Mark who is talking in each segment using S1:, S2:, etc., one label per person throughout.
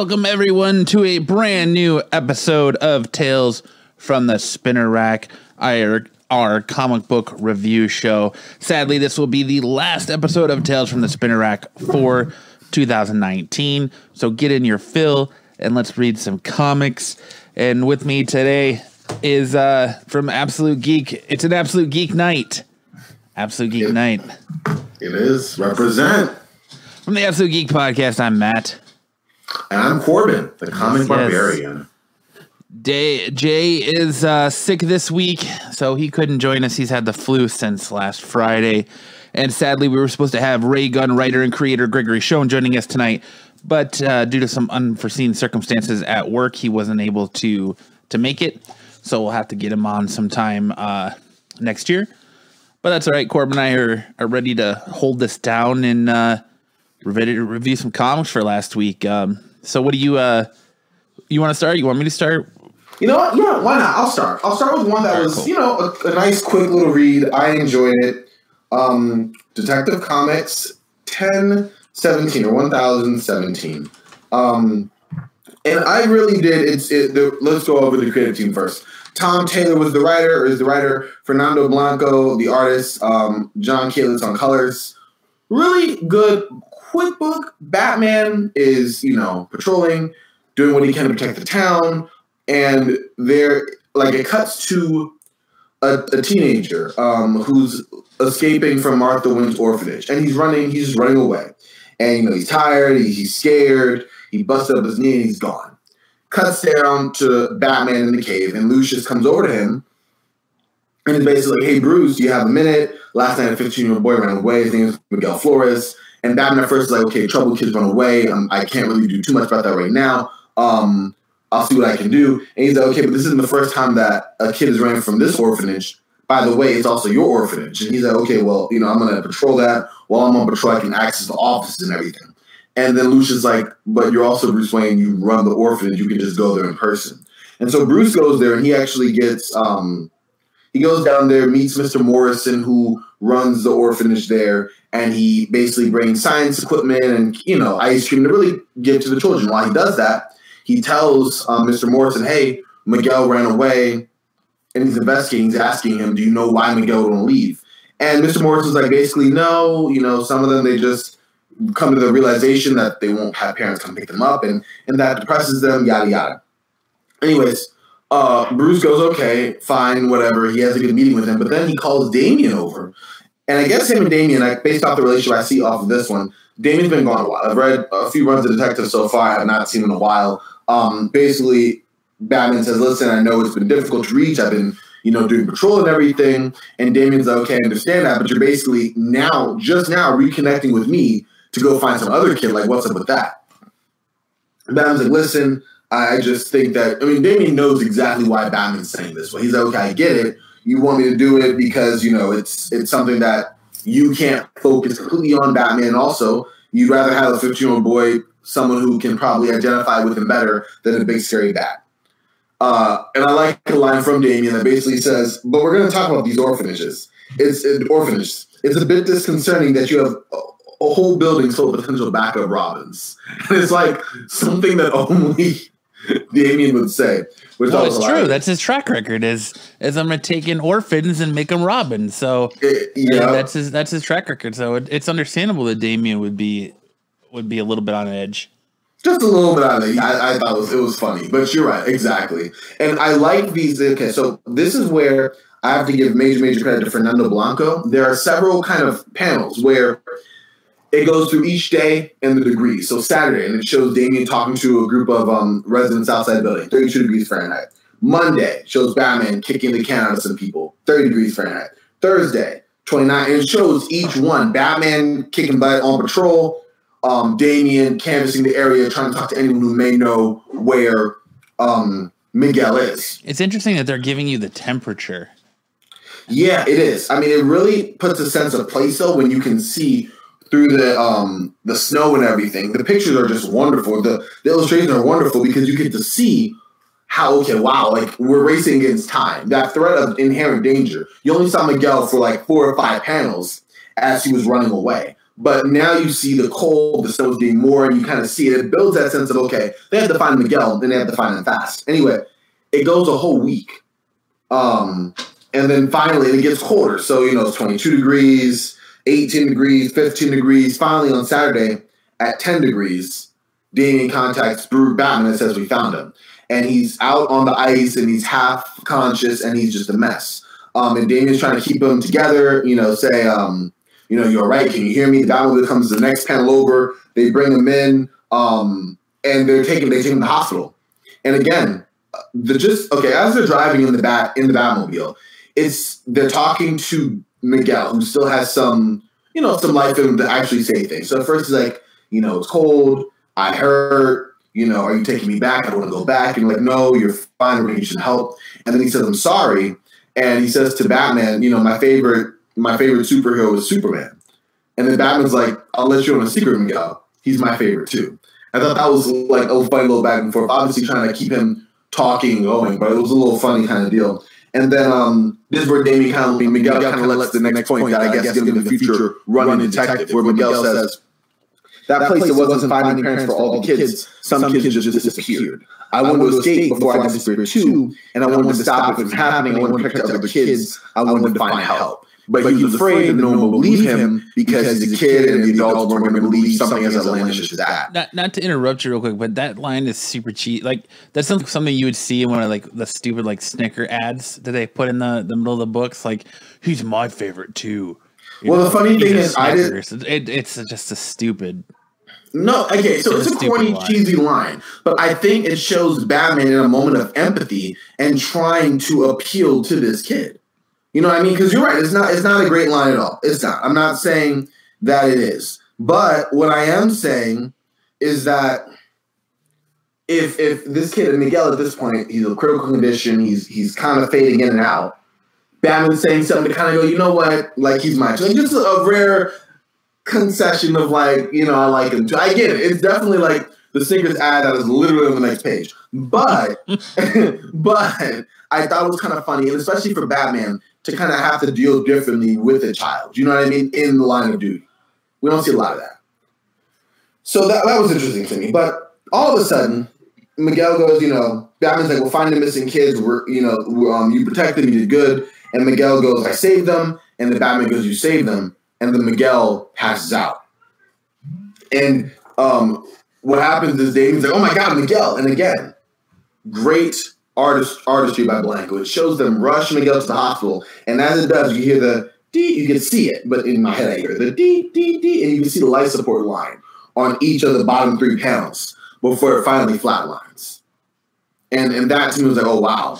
S1: Welcome everyone to a brand new episode of Tales from the Spinner Rack, our, our comic book review show. Sadly, this will be the last episode of Tales from the Spinner Rack for 2019. So get in your fill and let's read some comics. And with me today is uh, from Absolute Geek. It's an Absolute Geek night. Absolute Geek night.
S2: It is. Represent.
S1: From the Absolute Geek Podcast, I'm Matt.
S2: And I'm Corbin, the comic
S1: Yes.
S2: barbarian.
S1: Day, Jay is uh, sick this week, so he couldn't join us. He's had the flu since last Friday. And sadly, we were supposed to have Ray Gun writer and creator Gregory Schoen joining us tonight. But uh, due to some unforeseen circumstances at work, he wasn't able to to make it. So we'll have to get him on sometime uh, next year. But that's all right. Corbin and I are, are ready to hold this down and uh, ready to review some comics for last week. Um, so what do you uh, you want to start? You want me to start?
S2: You know what? Yeah, why not? I'll start. I'll start with one that was,
S1: cool.
S2: you know, a, a nice, quick little read. I enjoyed it. Um, Detective Comics 1017 or 1017. Um, and I really did. It's it, the, let's go over the creative team first. Tom Taylor was the writer, or is the writer. Fernando Blanco, the artist. Um, John Kalisz on colors. Really good, quick book. Batman is, you know, patrolling, doing what he can to protect the town, and there, like, it cuts to a, a teenager um, who's escaping from Martha Wayne's orphanage, and he's running. He's running away, and you know he's tired. He, he's scared. He busted up his knee, and he's gone. Cuts down to Batman in the cave, and Lucius comes over to him, and is basically like, "Hey Bruce, do you have a minute? Last night, a 15 year old boy ran away. His name is Miguel Flores." And Batman at first is like, "Okay, trouble kids run away. Um, I can't really do too much about that right now. Um, I'll see what I can do." And he's like, "Okay, but this isn't the first time that a kid is running from this orphanage. By the way, it's also your orphanage." And he's like, "Okay, well, you know, I'm gonna patrol that. While I'm on patrol, I can access the office and everything." And then Lucius like, "But you're also Bruce Wayne. You run the orphanage. You can just go there in person." And so Bruce goes there, and he actually gets. Um, he goes down there, meets Mr. Morrison, who runs the orphanage there, and he basically brings science equipment and you know ice cream to really give to the children. While he does that, he tells um, Mr. Morrison, "Hey, Miguel ran away, and he's investigating. He's asking him, do you know why Miguel won't leave?" And Mr. Morrison's like, basically, no. You know, some of them they just come to the realization that they won't have parents come pick them up, and and that depresses them. Yada yada. Anyways, uh, Bruce goes, okay, fine, whatever. He has a good meeting with him, but then he calls Damian over. And I guess him and Damian, like, based off the relationship I see off of this one, Damian's been gone a while. I've read a few runs of Detective so far. I have not seen in a while. Um, basically, Batman says, listen, I know it's been difficult to reach. I've been, you know, doing patrol and everything. And Damian's like, okay, I understand that, but you're basically now, just now, reconnecting with me to go find some other kid. Like, what's up with that? Batman's like, listen, I just think that I mean Damian knows exactly why Batman's saying this. Well, he's like, okay, I get it. You want me to do it because you know it's it's something that you can't focus completely on Batman. Also, you'd rather have a 15 year old boy, someone who can probably identify with him better than a big scary bat. Uh, and I like the line from Damian that basically says, "But we're going to talk about these orphanages. It's it, orphanages. It's a bit disconcerting that you have." A, whole building full of potential backup Robins. And it's like something that only Damian would say. Which
S1: No, it's true. That's his track record. Is is I'm gonna take in orphans and make them Robin. So
S2: it-
S1: yeah,
S2: yeah,
S1: that's his that's his track record. So it, it's understandable that Damian would be would be a little bit on edge.
S2: just a little bit on it. I, I thought it was, it was funny, but you're right, exactly. And I like these. Okay, so this is where I have to give major, major credit to Fernando Blanco. There are several kind of panels where it goes through each day and the degrees. So Saturday, and it shows Damian talking to a group of um, residents outside the building, 32 degrees Fahrenheit. Monday shows Batman kicking the can out of some people, 30 degrees Fahrenheit. Thursday, 29, and it shows each one Batman kicking butt on patrol, um, Damian canvassing the area, trying to talk to anyone who may know where um, Miguel is.
S1: It's interesting that they're giving you the temperature.
S2: Yeah, it is. I mean, it really puts a sense of place though when you can see through the um the snow and everything. The pictures are just wonderful. The the illustrations are wonderful because you get to see how okay, wow, like we're racing against time. That threat of inherent danger. You only saw Miguel for like four or five panels as he was running away. But now you see the cold, the snow's getting more, and you kind of see it. It builds that sense of okay, they have to find Miguel, then they have to find him fast. Anyway, it goes a whole week. Um, and then finally it gets colder. So, you know, it's 22 degrees, 18 degrees, 15 degrees. Finally on Saturday at 10 degrees, Damian contacts Brew Batman and says we found him. And he's out on the ice and he's half conscious and he's just a mess. Um, and Damian's trying to keep him together, you know, say, um, you know, you're right. Can you hear me? The Batmobile comes the next panel over. They bring him in, um, and they're taking they take him to the hospital. And again, the just okay as they're driving in the bat in the Batmobile, it's they're talking to Miguel, who still has some you know some life in him to actually say things. So at first he's like, you know, it's cold. I hurt. You know, are you taking me back? I don't want to go back. And like, no, you're fine. We need some help. And then he says, I'm sorry. And he says to Batman, you know, my favorite my favorite superhero is Superman. And then Batman's like, I'll let you on a secret, Miguel. He's my favorite too. I thought that was like a funny little back and forth. Obviously, trying to keep him talking and going, but it was a little funny kind of deal. And then um, this is where Damian kind of Miguel kind of lets the next point that I guess be the future running detective, where Miguel says that place that wasn't finding parents for all the kids, some kids just disappeared. I wanted to escape before I disappeared too, and I wanted to stop it from happening. I wanted to protect other kids. I wanted to find help. But, he was afraid that no one would believe him because he's a kid and the adults weren't going to believe something as outlandish as that.
S1: Not, not to interrupt you real quick, but that line is super cheap. Like that's something something you would see in one of like the stupid like Snicker ads that they put in the, the middle of the books. Like he's my favorite too.
S2: You well, know, the funny thing is, I did.
S1: It, it's just a stupid.
S2: No, okay, so it's, it's a, a corny, line. cheesy line, but I think it shows Batman in a moment of empathy and trying to appeal to this kid. You know what I mean? Because you're right. It's not. It's not a great line at all. It's not. I'm not saying that it is. But what I am saying is that if if this kid Miguel at this point he's a critical condition. He's he's kind of fading in and out. Batman's saying something to kind of go. You know what? Like he's my like just a rare concession of like you know I like him. I get it. It's definitely like the Snickers ad that is literally on the next page. But but I thought it was kind of funny, and especially for Batman to kind of have to deal differently with a child. You know what I mean? In the line of duty. We don't see a lot of that. So that, that was interesting to me. But all of a sudden, Miguel goes, you know, Batman's like, we'll find the missing kids. We're, you know, um, you protected them, you did good. And Miguel goes, I saved them. And the Batman goes, you saved them. And then Miguel passes out. And um, what happens is Damian's like, oh my God, Miguel. And again, great artist artistry by Blanco. It shows them rush Miguel to the hospital, and as it does, you hear the D. You can see it, but in my head, I hear the D D D, and you can see the life support line on each of the bottom three panels before it finally flatlines. And and that to me was like, oh wow.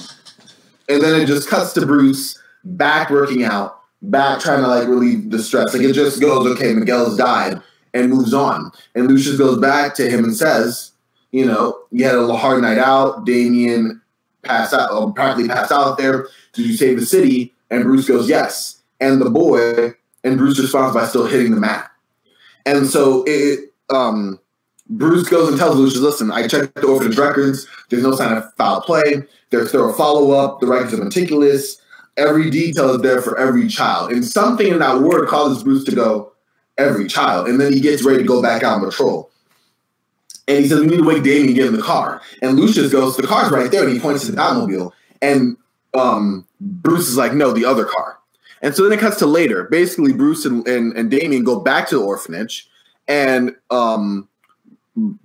S2: And then it just cuts to Bruce back working out, back trying to like relieve the stress. Like it just goes, okay, Miguel's died, and moves on. And Lucius goes back to him and says, you know, you had a hard night out. Damian pass out, um, practically pass out there. Did you save the city? And Bruce goes, yes. And the boy, and Bruce responds by still hitting the mat. And so it, um, Bruce goes and tells Lucius, listen, I checked the orphanage records. There's no sign of foul play. There's thorough follow up. The records are meticulous. Every detail is there for every child. And something in that word causes Bruce to go, every child. And then he gets ready to go back out on patrol. And he says, We need to wake Damian and get in the car. And Lucius goes, The car's right there. And he points to the Batmobile. And um, Bruce is like, No, the other car. And so then it cuts to later. Basically, Bruce and, and, and Damian go back to the orphanage. And um,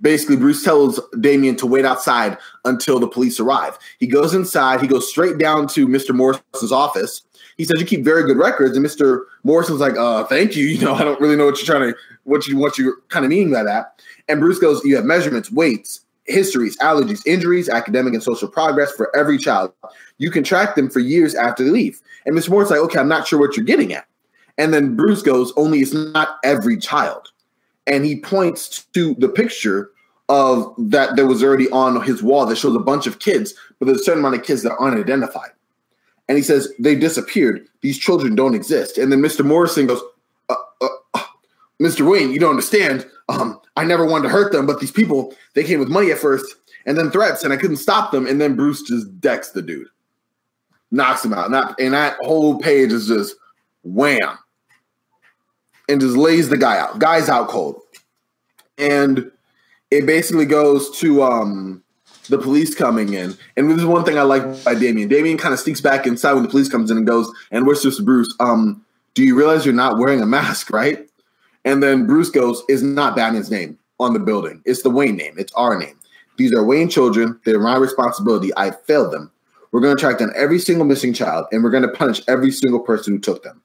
S2: basically, Bruce tells Damian to wait outside until the police arrive. He goes inside. He goes straight down to Mr. Morrison's office. He says, "You keep very good records." And Mr. Morrison's like, "Uh, thank you. You know, I don't really know what you're trying to, what you, what you kind of mean by that." And Bruce goes, You have measurements, weights, histories, allergies, injuries, academic and social progress for every child. You can track them for years after they leave. And Mr. Moore's like, Okay, I'm not sure what you're getting at. And then Bruce goes, Only it's not every child. And he points to the picture of that that was already on his wall that shows a bunch of kids, but there's a certain amount of kids that are unidentified. And he says, They disappeared. These children don't exist. And then Mr. Morrison goes, Mr. Wayne, you don't understand. Um, I never wanted to hurt them, but these people, they came with money at first and then threats, and I couldn't stop them. And then Bruce just decks the dude, knocks him out. Not, and that whole page is just wham. and just lays the guy out. Guy's out cold. And it basically goes to um the police coming in. And this is one thing I like by Damian. Damian kind of sneaks back inside when the police comes in and goes, and whispers to Bruce, um, do you realize you're not wearing a mask, right? And then Bruce goes, is not Batman's name on the building. It's the Wayne name. It's our name. These are Wayne children. They're my responsibility. I failed them. We're going to track down every single missing child and we're going to punish every single person who took them.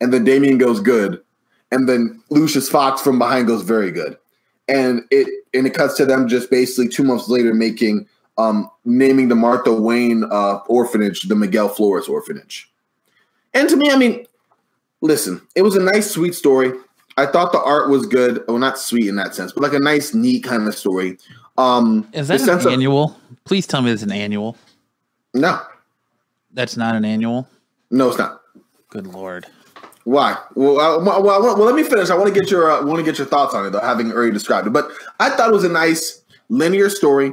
S2: And then Damian goes, good. And then Lucius Fox from behind goes, very good. And it and it cuts to them just basically two months later making um naming the Martha Wayne uh orphanage the Miguel Flores orphanage. And to me, I mean, listen, it was a nice, sweet story. I thought the art was good. Well, not sweet in that sense, but like a nice, neat kind of story. Um,
S1: Is that an annual? Of, Please tell me it's an annual.
S2: No,
S1: that's not an annual.
S2: No, it's not.
S1: Good lord.
S2: Why? Well, uh, well, well, well, let me finish. I want to get your uh, want to get your thoughts on it, though, having already described it. But I thought it was a nice linear story.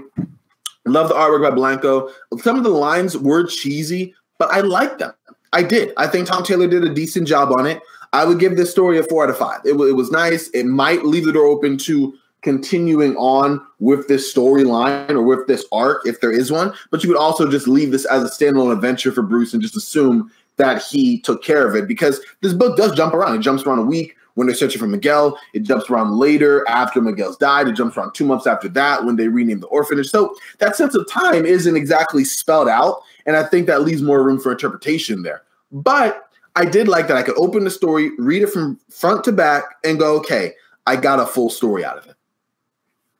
S2: Love the artwork by Blanco. Some of the lines were cheesy, but I liked them. I did. I think Tom Taylor did a decent job on it. I would give this story a four out of five. It, it was nice. It might leave the door open to continuing on with this storyline or with this arc if there is one, but you could also just leave this as a standalone adventure for Bruce and just assume that he took care of it because this book does jump around. It jumps around a week when they're searching for Miguel. It jumps around later after Miguel's died. It jumps around two months after that when they rename the orphanage. So that sense of time isn't exactly spelled out. And I think that leaves more room for interpretation there. But I did like that I could open the story, read it from front to back, and go, okay, I got a full story out of it.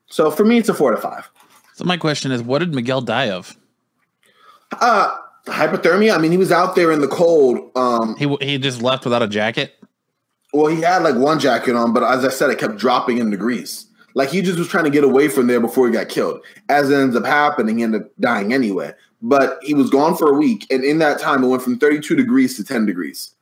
S2: So for me, it's a four to five.
S1: So my question is, what did Miguel die of?
S2: Uh hypothermia. I mean, he was out there in the cold. Um,
S1: he he just left without a jacket.
S2: Well, he had like one jacket on, but as I said, it kept dropping in degrees. Like he just was trying to get away from there before he got killed. As it ends up happening, he ended up dying anyway. But he was gone for a week, and in that time, it went from 32 degrees to 10 degrees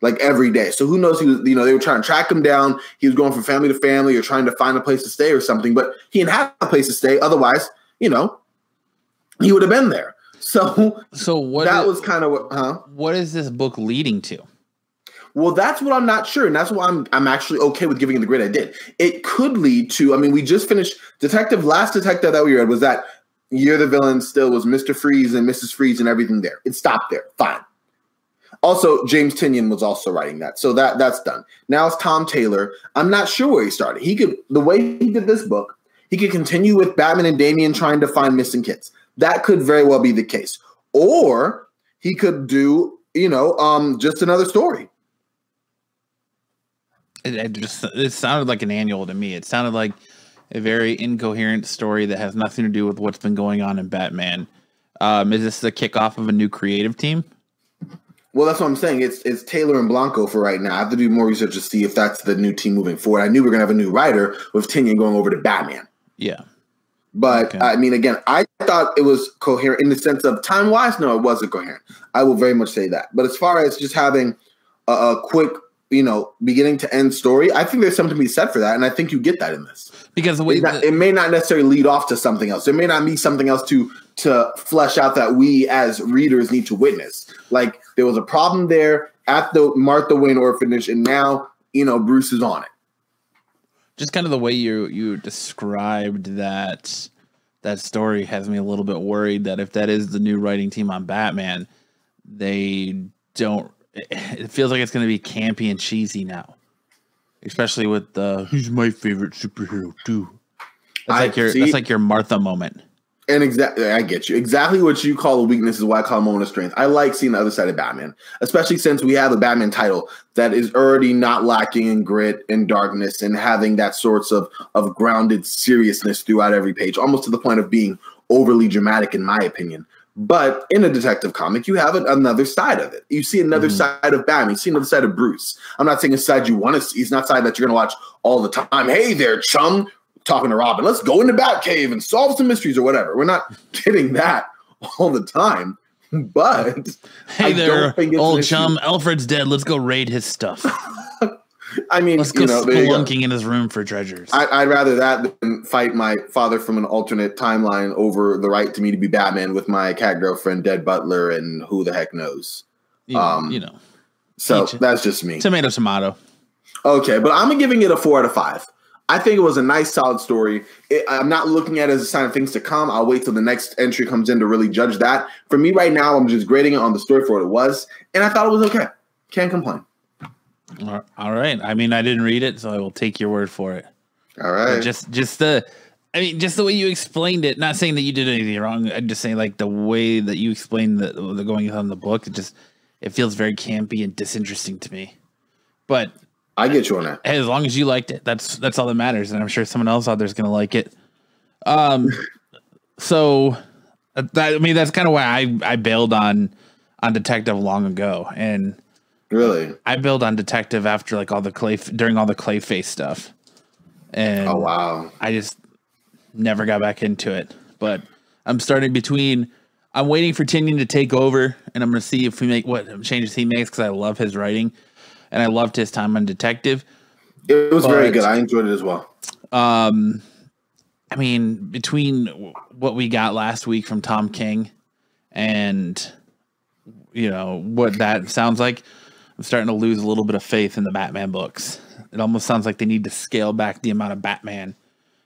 S2: like every day. So who knows? He was, you know, they were trying to track him down. He was going from family to family or trying to find a place to stay or something. But he didn't have a place to stay. Otherwise, you know, he would have been there. So,
S1: so what?
S2: That is, was kind of what. Huh?
S1: What is this book leading to?
S2: Well, that's what I'm not sure, and that's why I'm I'm actually okay with giving it the grade I did. It could lead to. I mean, we just finished Detective. Last Detective that we read was that Year the Villain still was Mister Freeze and Mrs. Freeze and everything there. It stopped there. Fine. Also, James Tynion was also writing that, so that that's done. Now it's Tom Taylor. I'm not sure where he started. He could the way he did this book, he could continue with Batman and Damian trying to find missing kids. That could very well be the case, or he could do you know um just another story.
S1: It, it just it sounded like an annual to me. It sounded like a very incoherent story that has nothing to do with what's been going on in Batman. Um, is this the kickoff of a new creative team?
S2: Well, that's what I'm saying. It's it's Taylor and Blanco for right now. I have to do more research to see if that's the new team moving forward. I knew we are gonna have a new writer with Tynion going over to Batman.
S1: Yeah.
S2: But okay. I mean, again, I thought it was coherent in the sense of time wise. No, it wasn't coherent. I will very much say that. But as far as just having a, a quick, you know, beginning to end story, I think there's something to be said for that, and I think you get that in this
S1: because the way
S2: it, not, it may not necessarily lead off to something else. There may not be something else to to flesh out that we as readers need to witness. Like there was a problem there at the Martha Wayne orphanage, and now you know Bruce is on it.
S1: Just kind of the way you you described that that story has me a little bit worried that if that is the new writing team on Batman, they don't. It feels like it's going to be campy and cheesy now, especially with uh, the who's my favorite superhero too." That's like your see, that's like your Martha moment.
S2: And exactly, I get you. Exactly what you call a weakness is why I call a moment of strength. I like seeing the other side of Batman, especially since we have a Batman title that is already not lacking in grit and darkness and having that sorts of of grounded seriousness throughout every page, almost to the point of being overly dramatic, in my opinion. But in a detective comic, you have another side of it. You see another mm-hmm. side of Batman. You see another side of Bruce. I'm not saying a side you want to see. It's not side that you're going to watch all the time. Hey there, chum talking to Robin, let's go into Batcave and solve some mysteries or whatever. We're not getting that all the time. But
S1: hey I there, old chum. Alfred's dead. Let's go raid his stuff.
S2: I mean,
S1: let's go
S2: you know,
S1: spelunking in his room for treasures.
S2: I, would rather that than fight my father from an alternate timeline over the right to me to be Batman with my cat girlfriend, dead butler, and who the heck knows.
S1: You, um, you know.
S2: So that's just me.
S1: Tomato, tomato.
S2: Okay, but I'm giving it a four out of five. I think it was a nice, solid story. It, I'm not looking at it as a sign of things to come. I'll wait till the next entry comes in to really judge that. For me, right now, I'm just grading it on the story for what it was, and I thought it was okay. Can't complain.
S1: All right. I mean, I didn't read it, so I will take your word for it.
S2: All right.
S1: But just, just the, I mean, just the way you explained it. Not saying that you did anything wrong. I'm just saying like the way that you explained the the going on in the book. It just, it feels very campy and disinteresting to me. But
S2: I get you on that.
S1: as long as you liked it, that's that's all that matters, and I'm sure someone else out there's gonna like it. Um, so that, I mean, that's kind of why I I bailed on on Detective long ago, and
S2: Really?
S1: I bailed on Detective after like all the clay during all the Clayface stuff, and
S2: Oh wow.
S1: I just never got back into it. But I'm starting between. I'm waiting for Tynion to take over, and I'm gonna see if we make what changes he makes because I love his writing, and I loved his time on Detective.
S2: It was very good. I enjoyed it as well.
S1: Um, I mean, between what we got last week from Tom King and you know what that sounds like, I'm starting to lose a little bit of faith in the Batman books. It almost sounds like they need to scale back the amount of Batman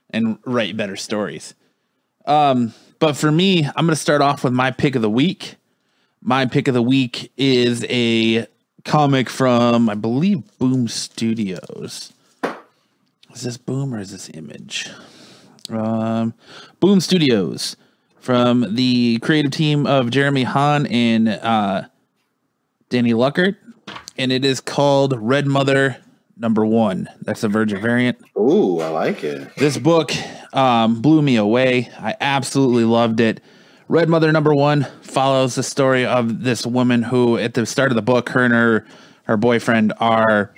S1: and write better stories. Um, but for me, I'm going to start off with my pick of the week. My pick of the week is a comic from, I believe, Boom Studios. Is this Boom or is this Image? Um, Boom Studios from the creative team of Jeremy Haun and uh, Danny Luckert, and it is called Red Mother Number One. That's a Virgin variant.
S2: Ooh, I like it.
S1: This book um, blew me away. I absolutely loved it. Red Mother number one follows the story of this woman who, at the start of the book, her and her her boyfriend are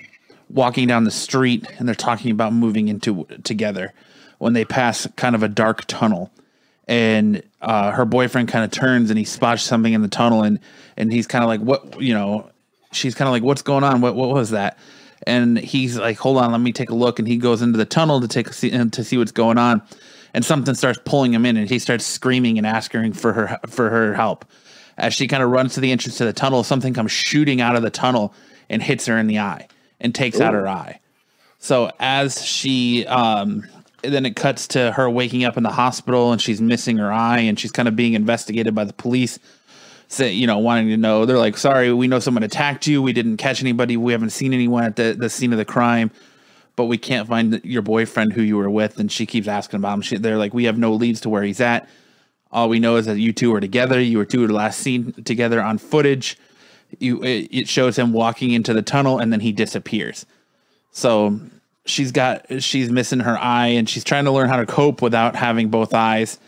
S1: walking down the street and they're talking about moving into together when they pass kind of a dark tunnel and uh, her boyfriend kind of turns and he spots something in the tunnel and and he's kind of like what you know she's kind of like what's going on? What what was that? And he's like hold on let me take a look. And he goes into the tunnel to take a see to see what's going on. And something starts pulling him in and he starts screaming and asking for her for her help. As she kind of runs to the entrance to the tunnel something comes shooting out of the tunnel and hits her in the eye and takes out her eye. So as she um then it cuts to her waking up in the hospital and she's missing her eye and she's kind of being investigated by the police say you know wanting to know. They're like sorry we know someone attacked you. We didn't catch anybody. We haven't seen anyone at the, the scene of the crime but we can't find your boyfriend who you were with. And she keeps asking about him. She, they're like we have no leads to where he's at. All we know is that you two were together. You were two last seen together on footage. You it, it shows him walking into the tunnel and then he disappears. So she's got she's missing her eye and she's trying to learn how to cope without having both eyes.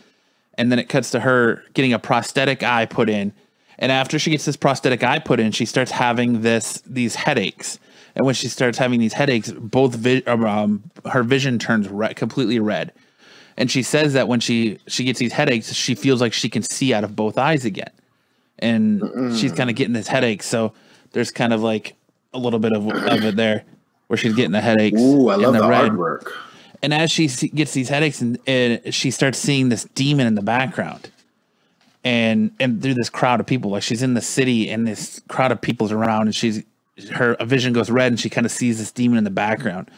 S1: And then it cuts to her getting a prosthetic eye put in and after she gets this prosthetic eye put in she starts having this these headaches. And when she starts having these headaches both vi- um, her vision turns red, completely red. And she says that when she she gets these headaches she feels like she can see out of both eyes again. And she's kind of getting this headache. So there's kind of like a little bit of, of it there where she's getting the headaches
S2: Ooh, I love the,
S1: red.
S2: artwork.
S1: and as she gets these headaches and, and she starts seeing this demon in the background and and through this crowd of people like she's in the city and this crowd of people's around and she's her vision goes red and she kind of sees this demon in the background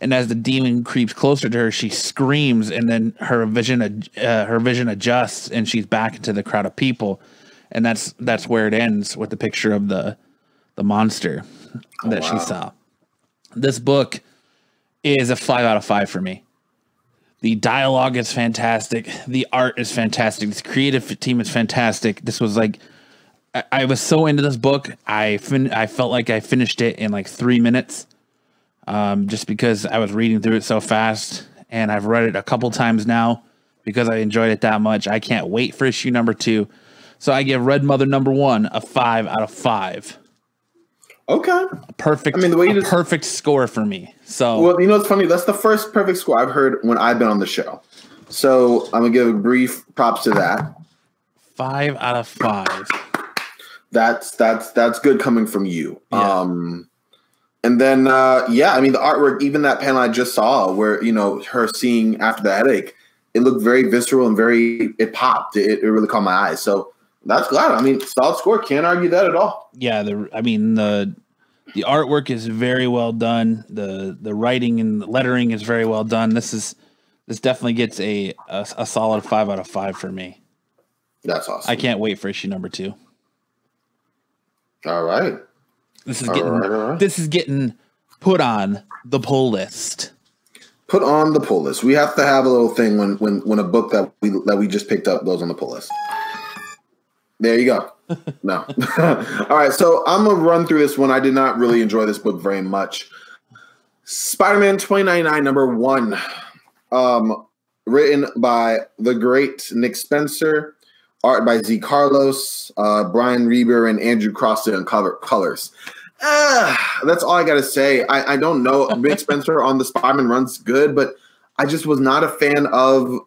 S1: and as the demon creeps closer to her she screams and then her vision uh, her vision adjusts and she's back into the crowd of people and that's that's where it ends with the picture of the the monster that she
S2: wow.
S1: saw this book is a five out of five for me. The dialogue is fantastic. The art is fantastic. The creative team is fantastic. This was like, I, I was so into this book. I fin- I felt like I finished it in like three minutes, um, just because I was reading through it so fast. And I've read it a couple times now because I enjoyed it that much. I can't wait for issue number two. So I give Red Mother number one a five out of five.
S2: Okay.
S1: Perfect.
S2: I mean, the way you just-
S1: perfect score for me. So
S2: Well, you know what's funny? That's the first perfect score I've heard when I've been on the show. So I'm gonna give a brief props to that.
S1: five out of five.
S2: That's that's that's good coming from you.
S1: Yeah.
S2: Um and then uh yeah, I mean the artwork, even that panel I just saw where, you know, her seeing after the headache, it looked very visceral and very it popped. It, it really caught my eyes. So that's glad. I mean, solid score. Can't argue that at all.
S1: yeah, the I mean the The artwork is very well done. the The writing and lettering is very well done. This is this definitely gets a a, a solid five out of five for me.
S2: That's awesome.
S1: I can't wait for issue number two.
S2: All right.
S1: This is getting all right, all right. this is getting put on the pull list.
S2: Put on the pull list. We have to have a little thing when when when a book that we that we just picked up goes on the pull list. There you go. no. All right, so I'm gonna run through this one. I did not really enjoy this book very much. Spider-Man 2099 number one, um, written by the great Nick Spencer, art by Z Carlos, uh, Brian Reber, and Andrew Crossan on cover colors. Ah, that's all I gotta say. I, I don't know. Nick Spencer on the Spider-Man runs good, but I just was not a fan of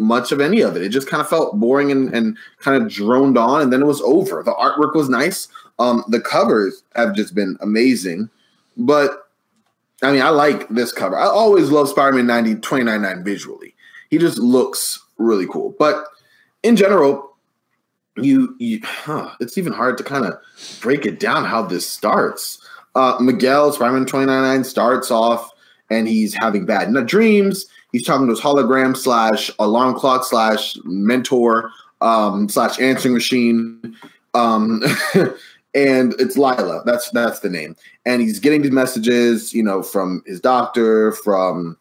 S2: much of any of it. It just kind of felt boring and, and kind of droned on, and then it was over. The artwork was nice. Um, the covers have just been amazing. But I mean, I like this cover. I always love Spider-Man 90 299 visually. He just looks really cool. But in general, you, you huh, it's even hard to kind of break it down how this starts. Uh, Miguel Spider-Man 299 starts off and he's having bad dreams He's talking to his hologram slash alarm clock slash mentor um, slash answering machine. Um, and it's Lyla. That's that's the name. And he's getting these messages, you know, from his doctor, from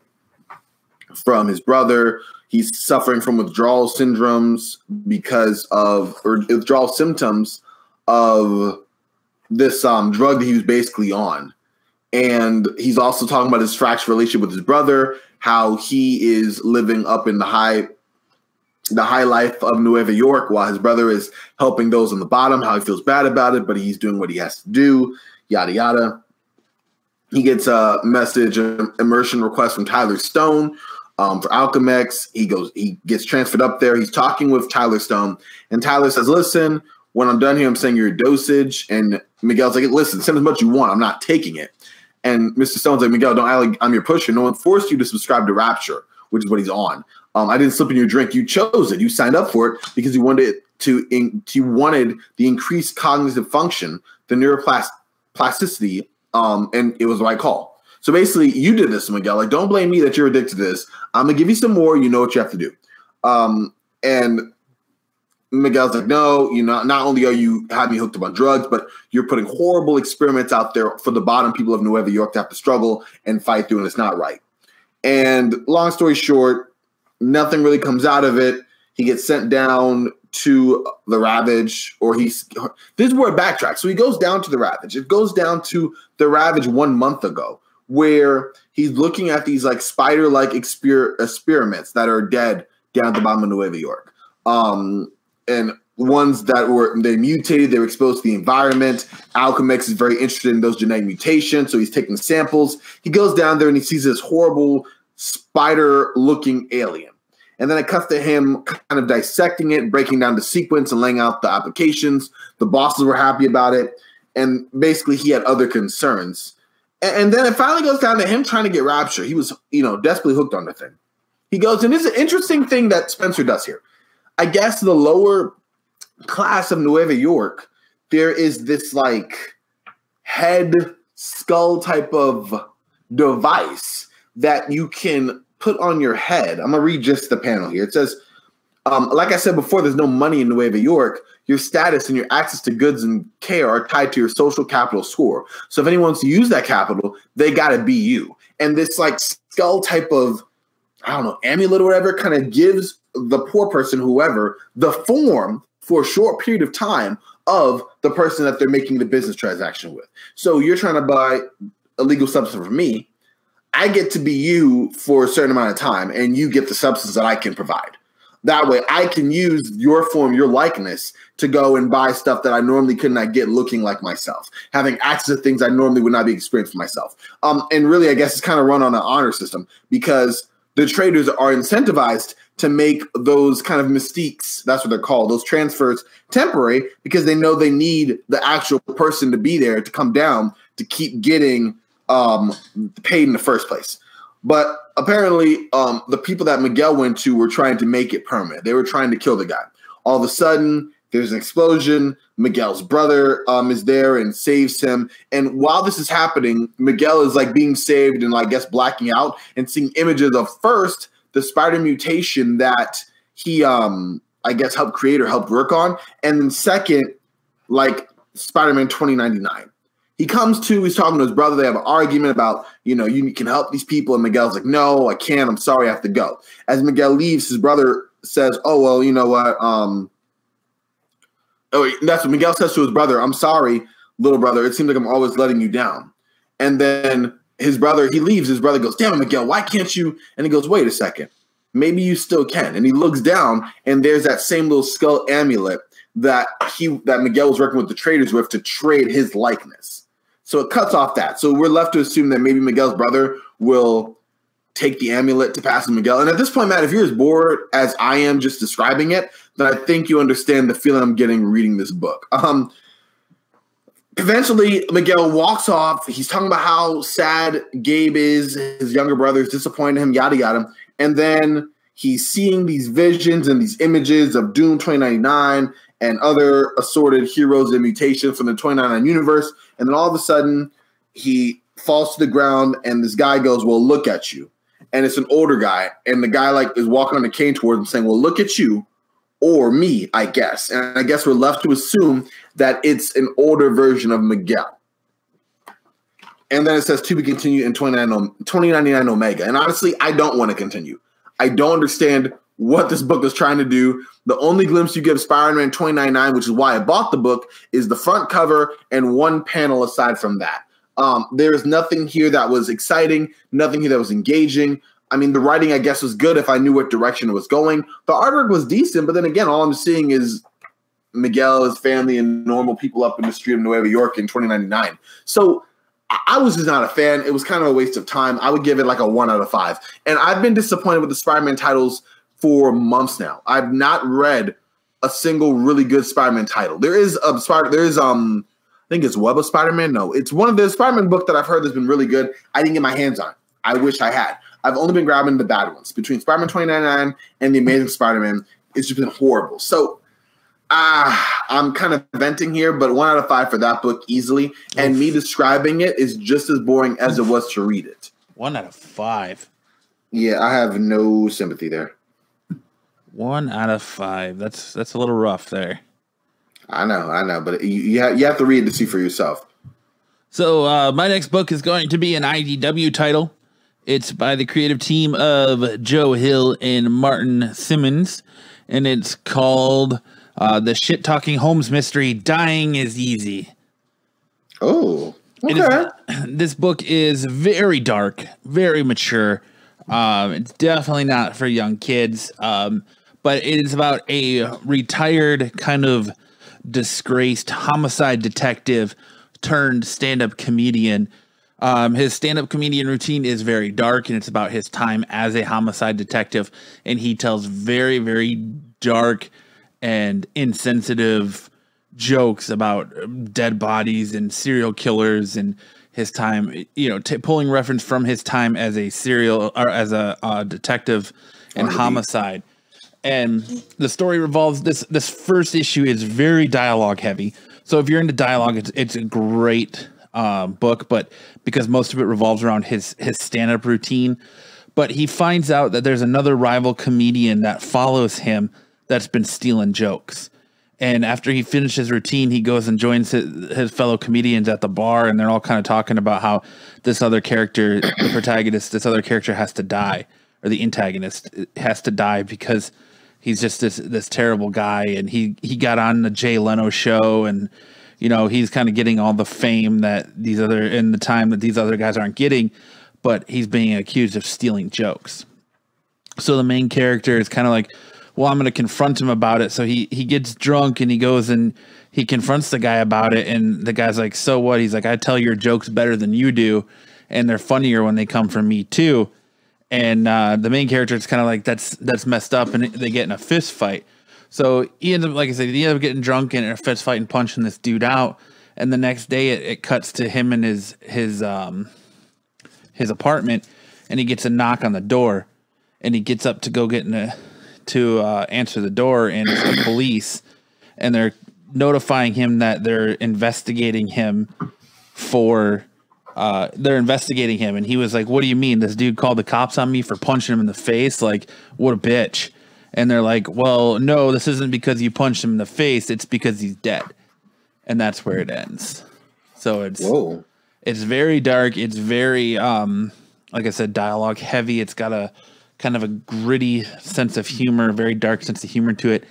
S2: from his brother. He's suffering from withdrawal syndromes because of or withdrawal symptoms of this um, drug that he was basically on. And he's also talking about his fractured relationship with his brother how he is living up in the high the high life of Nueva York while his brother is helping those on the bottom, how he feels bad about it, but he's doing what he has to do, yada yada. He gets a message, an immersion request from Tyler Stone um, for Alchemax. He goes, he gets transferred up there. He's talking with Tyler Stone, and Tyler says, Listen, when I'm done here, I'm saying your dosage. And Miguel's like, Listen, send as much as you want. I'm not taking it. And Mr. Stone's like, Miguel, don't act like I'm your pusher. No one forced you to subscribe to Rapture, which is what he's on. Um, I didn't slip in your drink. You chose it. You signed up for it because you wanted to. In, you wanted the increased cognitive function, the neuroplasticity, um, and it was the right call. So basically, you did this, Miguel. Like, don't blame me that you're addicted to this. I'm gonna give you some more. You know what you have to do. Um, and Miguel's like, no, you know, not only are you having me hooked up on drugs, but you're putting horrible experiments out there for the bottom people of Nueva York to have to struggle and fight through, and it's not right. And long story short, nothing really comes out of it. He gets sent down to the Ravage, or he's this is where it backtracks. So he goes down to the Ravage. It goes down to the Ravage one month ago, where he's looking at these like spider-like exper- experiments that are dead down at the bottom of Nueva York. Um, and ones that were they mutated, they were exposed to the environment. Alchemax is very interested in those genetic mutations, so he's taking samples. He goes down there and he sees this horrible spider-looking alien. And then it cuts to him kind of dissecting it, breaking down the sequence and laying out the applications. The bosses were happy about it. And basically he had other concerns. And, then it finally goes down to him trying to get Rapture. He was, you know, desperately hooked on the thing. He goes, and this is an interesting thing that Spencer does here. I guess the lower class of Nueva York, there is this like head skull type of device that you can put on your head. I'm gonna read just the panel here. It says, um, like I said before, there's no money in Nueva York. Your status and your access to goods and care are tied to your social capital score. So if anyone wants to use that capital, they gotta be you. And this like skull type of I don't know, amulet or whatever kind of gives the poor person, whoever, the form for a short period of time of the person that they're making the business transaction with. So you're trying to buy a legal substance from me. I get to be you for a certain amount of time, and you get the substance that I can provide. That way, I can use your form, your likeness, to go and buy stuff that I normally could not get looking like myself, having access to things I normally would not be experienced for myself. Um, and really, I guess it's kind of run on an honor system because the traders are incentivized to make those kind of mystiques, that's what they're called, those transfers temporary because they know they need the actual person to be there to come down to keep getting um, paid in the first place. But apparently, um, the people that Miguel went to were trying to make it permanent. They were trying to kill the guy. All of a sudden, there's an explosion. Miguel's brother um, is there and saves him. And while this is happening, Miguel is like being saved and I guess blacking out and seeing images of first the spider mutation that he um I guess helped create or helped work on, and then second, like Spider-Man 2099. He comes to, he's talking to his brother. They have an argument about, you know, you can help these people. And Miguel's like, no, I can't. I'm sorry, I have to go. As Miguel leaves, his brother says, oh, well, you know what? Um, oh, that's what Miguel says to his brother. I'm sorry, little brother. It seems like I'm always letting you down. And then his brother, he leaves. His brother goes, damn it, Miguel, why can't you? And he goes, wait a second. Maybe you still can. And he looks down, and there's that same little skull amulet that he that Miguel was working with the traders with to trade his likeness. So it cuts off that. So we're left to assume that maybe Miguel's brother will take the amulet to pass to Miguel. And at this point, Matt, if you're as bored as I am just describing it, then I think you understand the feeling I'm getting reading this book. Um, eventually, Miguel walks off. He's talking about how sad Gabe is, his younger brother is disappointed him, yada yada. And then he's seeing these visions and these images of Doom 2099 and other assorted heroes and mutations from the 2099 universe. And then all of a sudden, he falls to the ground, and this guy goes, Well, look at you. And it's an older guy, and the guy like is walking on a cane towards him, saying, Well, look at you, or me, I guess. And I guess we're left to assume that it's an older version of Miguel. And then it says to be continued in 2099 Omega. And honestly, I don't want to continue. I don't understand what this book is trying to do. The only glimpse you give Spider-Man 2099, which is why I bought the book, is the front cover and one panel aside from that. Um, there is nothing here that was exciting, nothing here that was engaging. I mean, the writing, I guess, was good if I knew what direction it was going. The artwork was decent, but then again, all I'm seeing is Miguel, his family, and normal people up in the street of Nueva York in 2099. So I was just not a fan. It was kind of a waste of time. I would give it like a one out of five. And I've been disappointed with the Spider-Man titles for months now. I've not read a single really good Spider-Man title. There is a Spider. There is um, I think it's Web of Spider-Man. No, it's one of the Spider-Man book that I've heard that's been really good. I didn't get my hands on. I wish I had. I've only been grabbing the bad ones between Spider-Man 2099 and the Amazing Spider-Man. It's just been horrible. So ah, I'm kind of venting here, but one out of five for that book easily. And Oof. me describing it is just as boring as it was to read it.
S1: One out of five.
S2: Yeah, I have no sympathy there.
S1: One out of five. That's that's a little rough there.
S2: I know, I know, but you you have, you have to read to see for yourself.
S1: So uh, my next book is going to be an IDW title. It's by the creative team of Joe Hill and Martin Simmonds, and it's called uh, the shit talking Holmes mystery, Dying is Easy.
S2: Oh,
S1: okay. Is, this book is very dark, very mature. Um, it's definitely not for young kids, um, but it is about a retired kind of disgraced homicide detective turned stand up comedian. Um, his stand up comedian routine is very dark and it's about his time as a homicide detective. And he tells very, very dark and insensitive jokes about dead bodies and serial killers and his time, you know, t- pulling reference from his time as a serial or as a uh, detective in homicide. And the story revolves this. This first issue is very dialogue heavy. So if you're into dialogue, it's it's a great uh, book. But because most of it revolves around his his stand up routine, but he finds out that there's another rival comedian that follows him that's been stealing jokes. And after he finishes routine, he goes and joins his, his, fellow comedians at the bar, and they're all kind of talking about how this other character, the protagonist, this other character has to die, or the antagonist has to die because he's just this this terrible guy, and he he got on the Jay Leno show, and you know he's kind of getting all the fame that these other in the time that these other guys aren't getting, but he's being accused of stealing jokes. So the main character is kind of like well, I'm going to confront him about it. So he he gets drunk and he goes and he confronts the guy about it, and the guy's like, "So what?" He's like, "I tell your jokes better than you do, and they're funnier when they come from me too." And uh, the main character is kind of like, "That's that's messed up," and they get in a fist fight. So he ends up, like I said, he ends up getting drunk and in a fist fight and punching this dude out. And the next day, it, it cuts to him in his his um his apartment, and he gets a knock on the door, and he gets up to go get in a to uh, answer the door, and it's the police. and they're notifying him that they're investigating him for uh, they're investigating him and he was like what do you mean this dude called the cops on me for punching him in the face like what a bitch and they're like well no this isn't because you punched him in the face it's because he's dead and that's where it ends so it's
S2: Whoa.
S1: it's very dark it's very um like i said dialogue heavy it's got a kind of a gritty sense of humor very dark sense of humor to it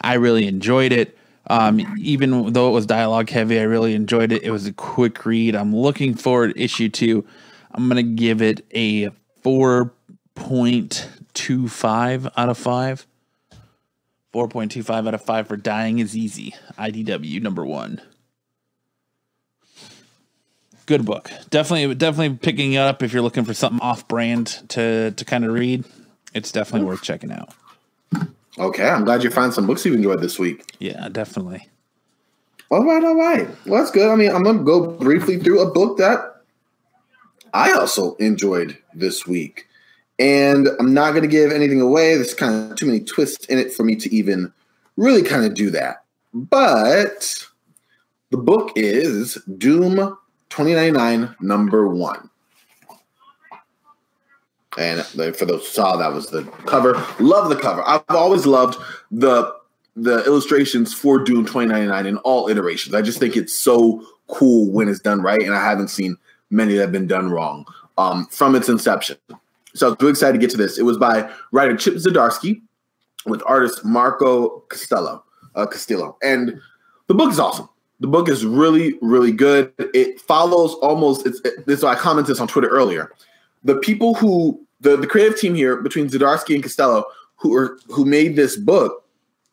S1: i really enjoyed it um, even though it was dialogue heavy, I really enjoyed it. It was a quick read. I'm looking forward to issue two. I'm gonna give it a 4.25 out of five. 4.25 out of five for Dying is Easy. IDW number one. Good book. Definitely, definitely picking it up if you're looking for something off-brand to to kind of read. It's definitely worth checking out.
S2: Okay, I'm glad you found some books you've enjoyed this week.
S1: Yeah, definitely.
S2: All right, all right. Well, that's good. I mean, I'm gonna go briefly through a book that I also enjoyed this week, and I'm not gonna give anything away. There's kind of too many twists in it for me to even really kind of do that. But the book is Doom 2099 number one. And for those who saw, that was the cover. Love the cover. I've always loved the the illustrations for Doom 2099 in all iterations. I just think it's so cool when it's done right, and I haven't seen many that have been done wrong um, from its inception. So I was really excited to get to this. It was by writer Chip Zdarsky with artist Marco Costello, uh, Castiello, and the book is awesome. The book is really, really good. It follows almost. It's, it. I commented this on Twitter earlier. The people who the, the creative team here between Zdarsky and Costello, who are who made this book,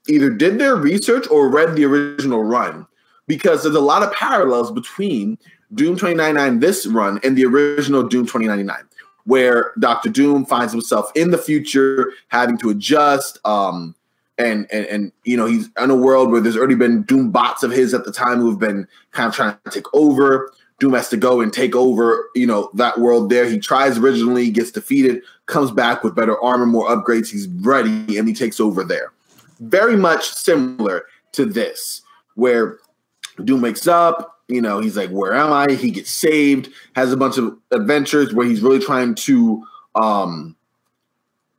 S2: either did their research or read the original run, because there's a lot of parallels between Doom 2099 this run and the original Doom 2099, where Doctor Doom finds himself in the future having to adjust. Um, and, and and you know he's in a world where there's already been Doom bots of his at the time who've been kind of trying to take over. Doom has to go and take over, you know, that world there. He tries originally, gets defeated, comes back with better armor, more upgrades. He's ready, and he takes over there. Very much similar to this, where Doom wakes up, you know, he's like, Where am I? He gets saved, has a bunch of adventures where he's really trying to um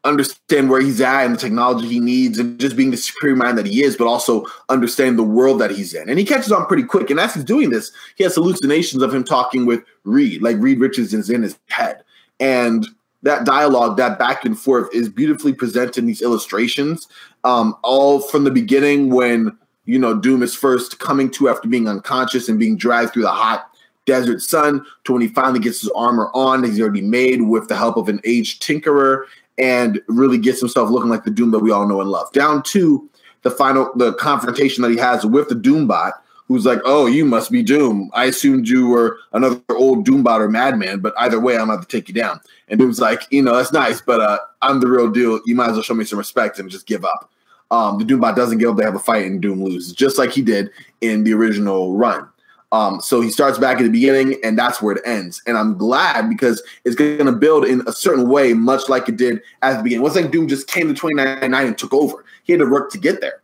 S2: understand where he's at and the technology he needs and just being the superior mind that he is, but also understand the world that he's in. And he catches on pretty quick. And as he's doing this, he has hallucinations of him talking with Reed, like Reed Richards is in his head. And that dialogue, that back and forth is beautifully presented in these illustrations. Um, all from the beginning when, you know, Doom is first coming to after being unconscious and being dragged through the hot desert sun to when he finally gets his armor on, he's already made with the help of an aged tinkerer and really gets himself looking like the Doom that we all know and love. Down to the final the confrontation that he has with the Doombot, who's like, "Oh, you must be Doom. I assumed you were another old Doombot or madman, but either way, I'm about to take you down." And Doom's like, "You know, that's nice, but uh, I'm the real deal. You might as well show me some respect and just give up." Um, the Doombot doesn't give up. They have a fight, and Doom loses, just like he did in the original run. Um, so he starts back at the beginning, and that's where it ends. And I'm glad because it's going to build in a certain way, much like it did at the beginning. Once like Doom just came to 2099 and took over. He had to work to get there.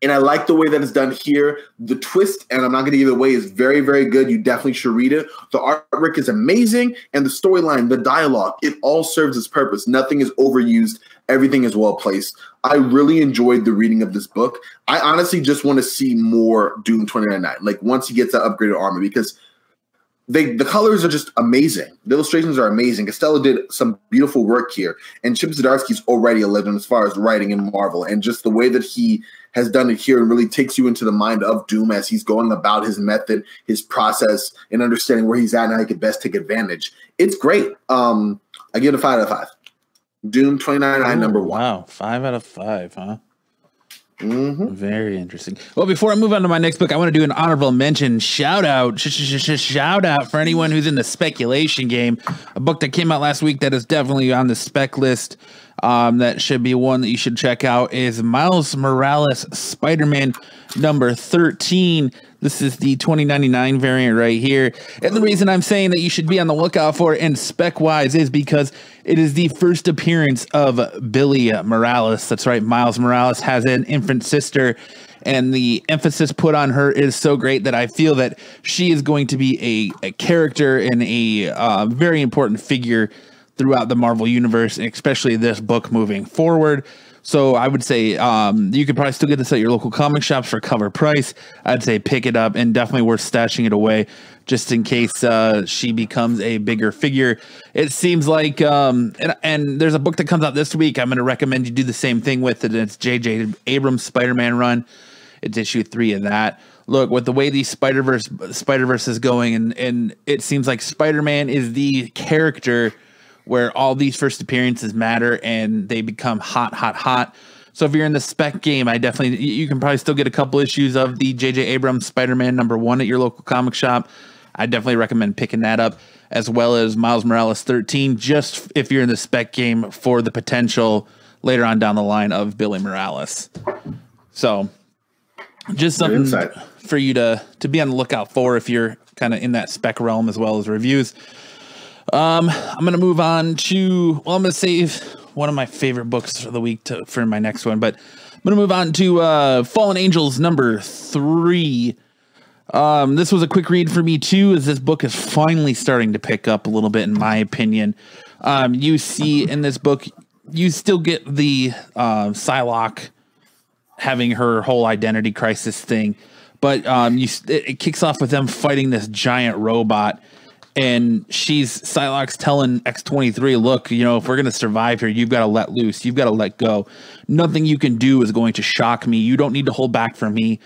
S2: And I like the way that it's done here. The twist, and I'm not going to give it away, is very, very good. You definitely should read it. The artwork is amazing, and the storyline, the dialogue, it all serves its purpose. Nothing is overused. Everything is well placed. I really enjoyed the reading of this book. I honestly just want to see more Doom 2099. Like once he gets that upgraded armor, because they the colors are just amazing. The illustrations are amazing. Costello did some beautiful work here, and Chip Zdarsky's already a legend as far as writing in Marvel, and just the way that he has done it here and really takes you into the mind of Doom as he's going about his method, his process, and understanding where he's at and how he could best take advantage. It's great. Um, I give it a five out of five. Doom 2099 number one.
S1: Wow, five out of five, huh?
S2: Mm-hmm.
S1: Very interesting. Well, before I move on to my next book, I want to do an honorable mention shout out, sh- sh- sh- shout out for anyone who's in the speculation game. A book that came out last week that is definitely on the spec list. Um, that should be one that you should check out is Miles Morales Spider Man number 13. This is the 2099 variant right here. And the reason I'm saying that you should be on the lookout for it and spec wise is because it is the first appearance of Billie Morales. That's right, Miles Morales has an infant sister, and the emphasis put on her is so great that I feel that she is going to be a, a character and a uh, very important figure throughout the Marvel Universe, especially this book moving forward. So I would say um, you could probably still get this at your local comic shops for cover price. I'd say pick it up and definitely worth stashing it away just in case uh, she becomes a bigger figure. It seems like, um, and, and, there's a book that comes out this week. I'm going to recommend you do the same thing with it. It's J.J. Abrams Spider Man run. It's issue three of that. Look, with the way the Spider Verse Spider Verse is going, and and it seems like Spider Man is the character where all these first appearances matter and they become hot, hot, hot. So if you're in the spec game, I definitely you can probably still get a couple issues of the J.J. Abrams Spider-Man number one at your local comic shop. I definitely recommend picking that up, as well as Miles Morales 13, just if you're in the spec game for the potential later on down the line of Billie Morales. So just something for you to to be on the lookout for if you're kind of in that spec realm as well as reviews. Um, I'm gonna move on to. Well, I'm gonna save one of my favorite books of the week to, for my next one, but I'm gonna move on to uh, Fallen Angels number three. Um, this was a quick read for me too, as this book is finally starting to pick up a little bit, in my opinion. Um, you see in this book, you still get the uh, Psylocke having her whole identity crisis thing, but um, you it, it kicks off with them fighting this giant robot and she's Psylocke's telling X23, look, you know, if we're gonna survive here, you've got to let loose, you've got to let go. Nothing you can do is going to shock me. You don't need to hold back from me.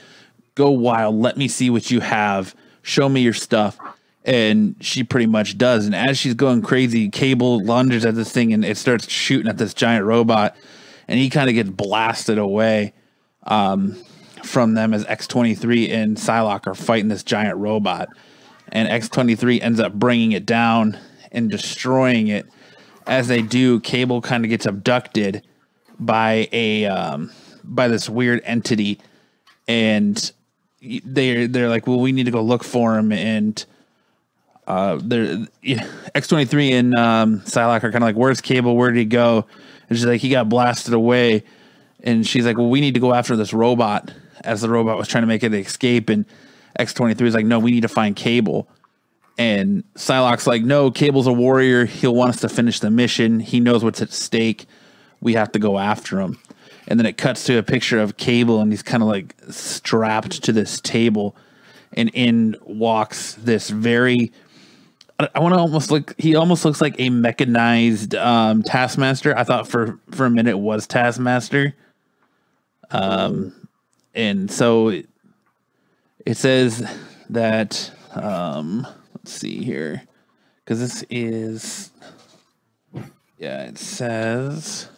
S1: Go wild. Let me see what you have. Show me your stuff. And she pretty much does. And as she's going crazy, Cable lunges at this thing and it starts shooting at this giant robot. And he kind of gets blasted away um, from them as X23 and Psylocke are fighting this giant robot and X23 ends up bringing it down and destroying it. As they do, Cable kind of gets abducted by a um, by this weird entity, and they they're like, "Well, we need to go look for him." And uh, they're X23 and um, Psylocke are kind of like, "Where's Cable? Where did he go?" And she's like, "He got blasted away." And she's like, "Well, we need to go after this robot." As the robot was trying to make it escape, and X23 is like, no, we need to find Cable. And Psylocke's like, no, Cable's a warrior. He'll want us to finish the mission. He knows what's at stake. We have to go after him. And then it cuts to a picture of Cable, and he's kind of like strapped to this table. And in walks this very, I want to almost look, he almost looks like a mechanized um, Taskmaster. I thought for, for a minute was Taskmaster. Um, and so it says that um, let's see here because this is yeah it says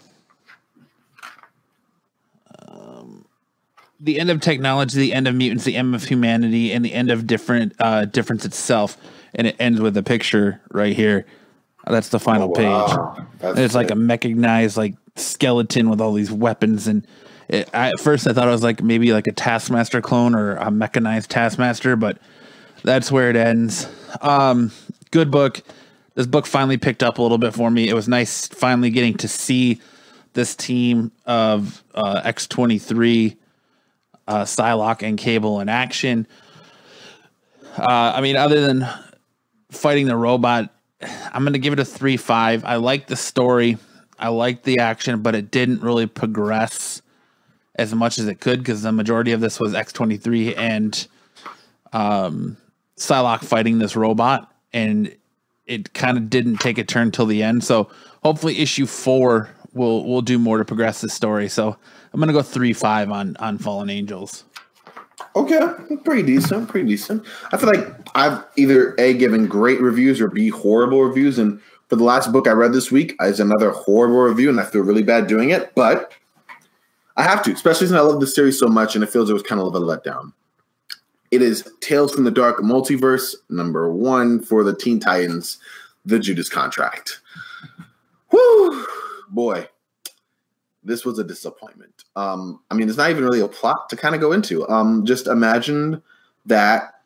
S1: um, the end of technology the end of mutants the end of humanity and the end of different uh, difference itself. And it ends with a picture right here. That's the final oh, wow. page that's it's like a mechanized like skeleton with all these weapons and it, I, at first I thought it was like maybe like a Taskmaster clone or a mechanized Taskmaster, but that's where it ends. Um, good book. This book finally picked up a little bit for me. It was nice finally getting to see this team of uh, X23, uh, Psylocke, and Cable in action. Uh, I mean, other than fighting the robot, I'm going to give it a 3 5. I like the story, I like the action, but it didn't really progress as much as it could because the majority of this was X23 and um, Psylocke fighting this robot, and it kind of didn't take a turn till the end. So hopefully, issue four will will do more to progress the story. So I'm gonna go three five on on Fallen Angels.
S2: Okay, pretty decent, pretty decent. I feel like I've either a given great reviews or b horrible reviews, and for the last book I read this week is another horrible review, and I feel really bad doing it, but I have to, especially since I love the series so much, and it feels it was kind of a letdown. It is Tales from the Dark Multiverse, number one for the Teen Titans, the Judas Contract. Whoo, boy, this was a disappointment. Um, I mean, it's not even really a plot to kind of go into. Um, just imagine that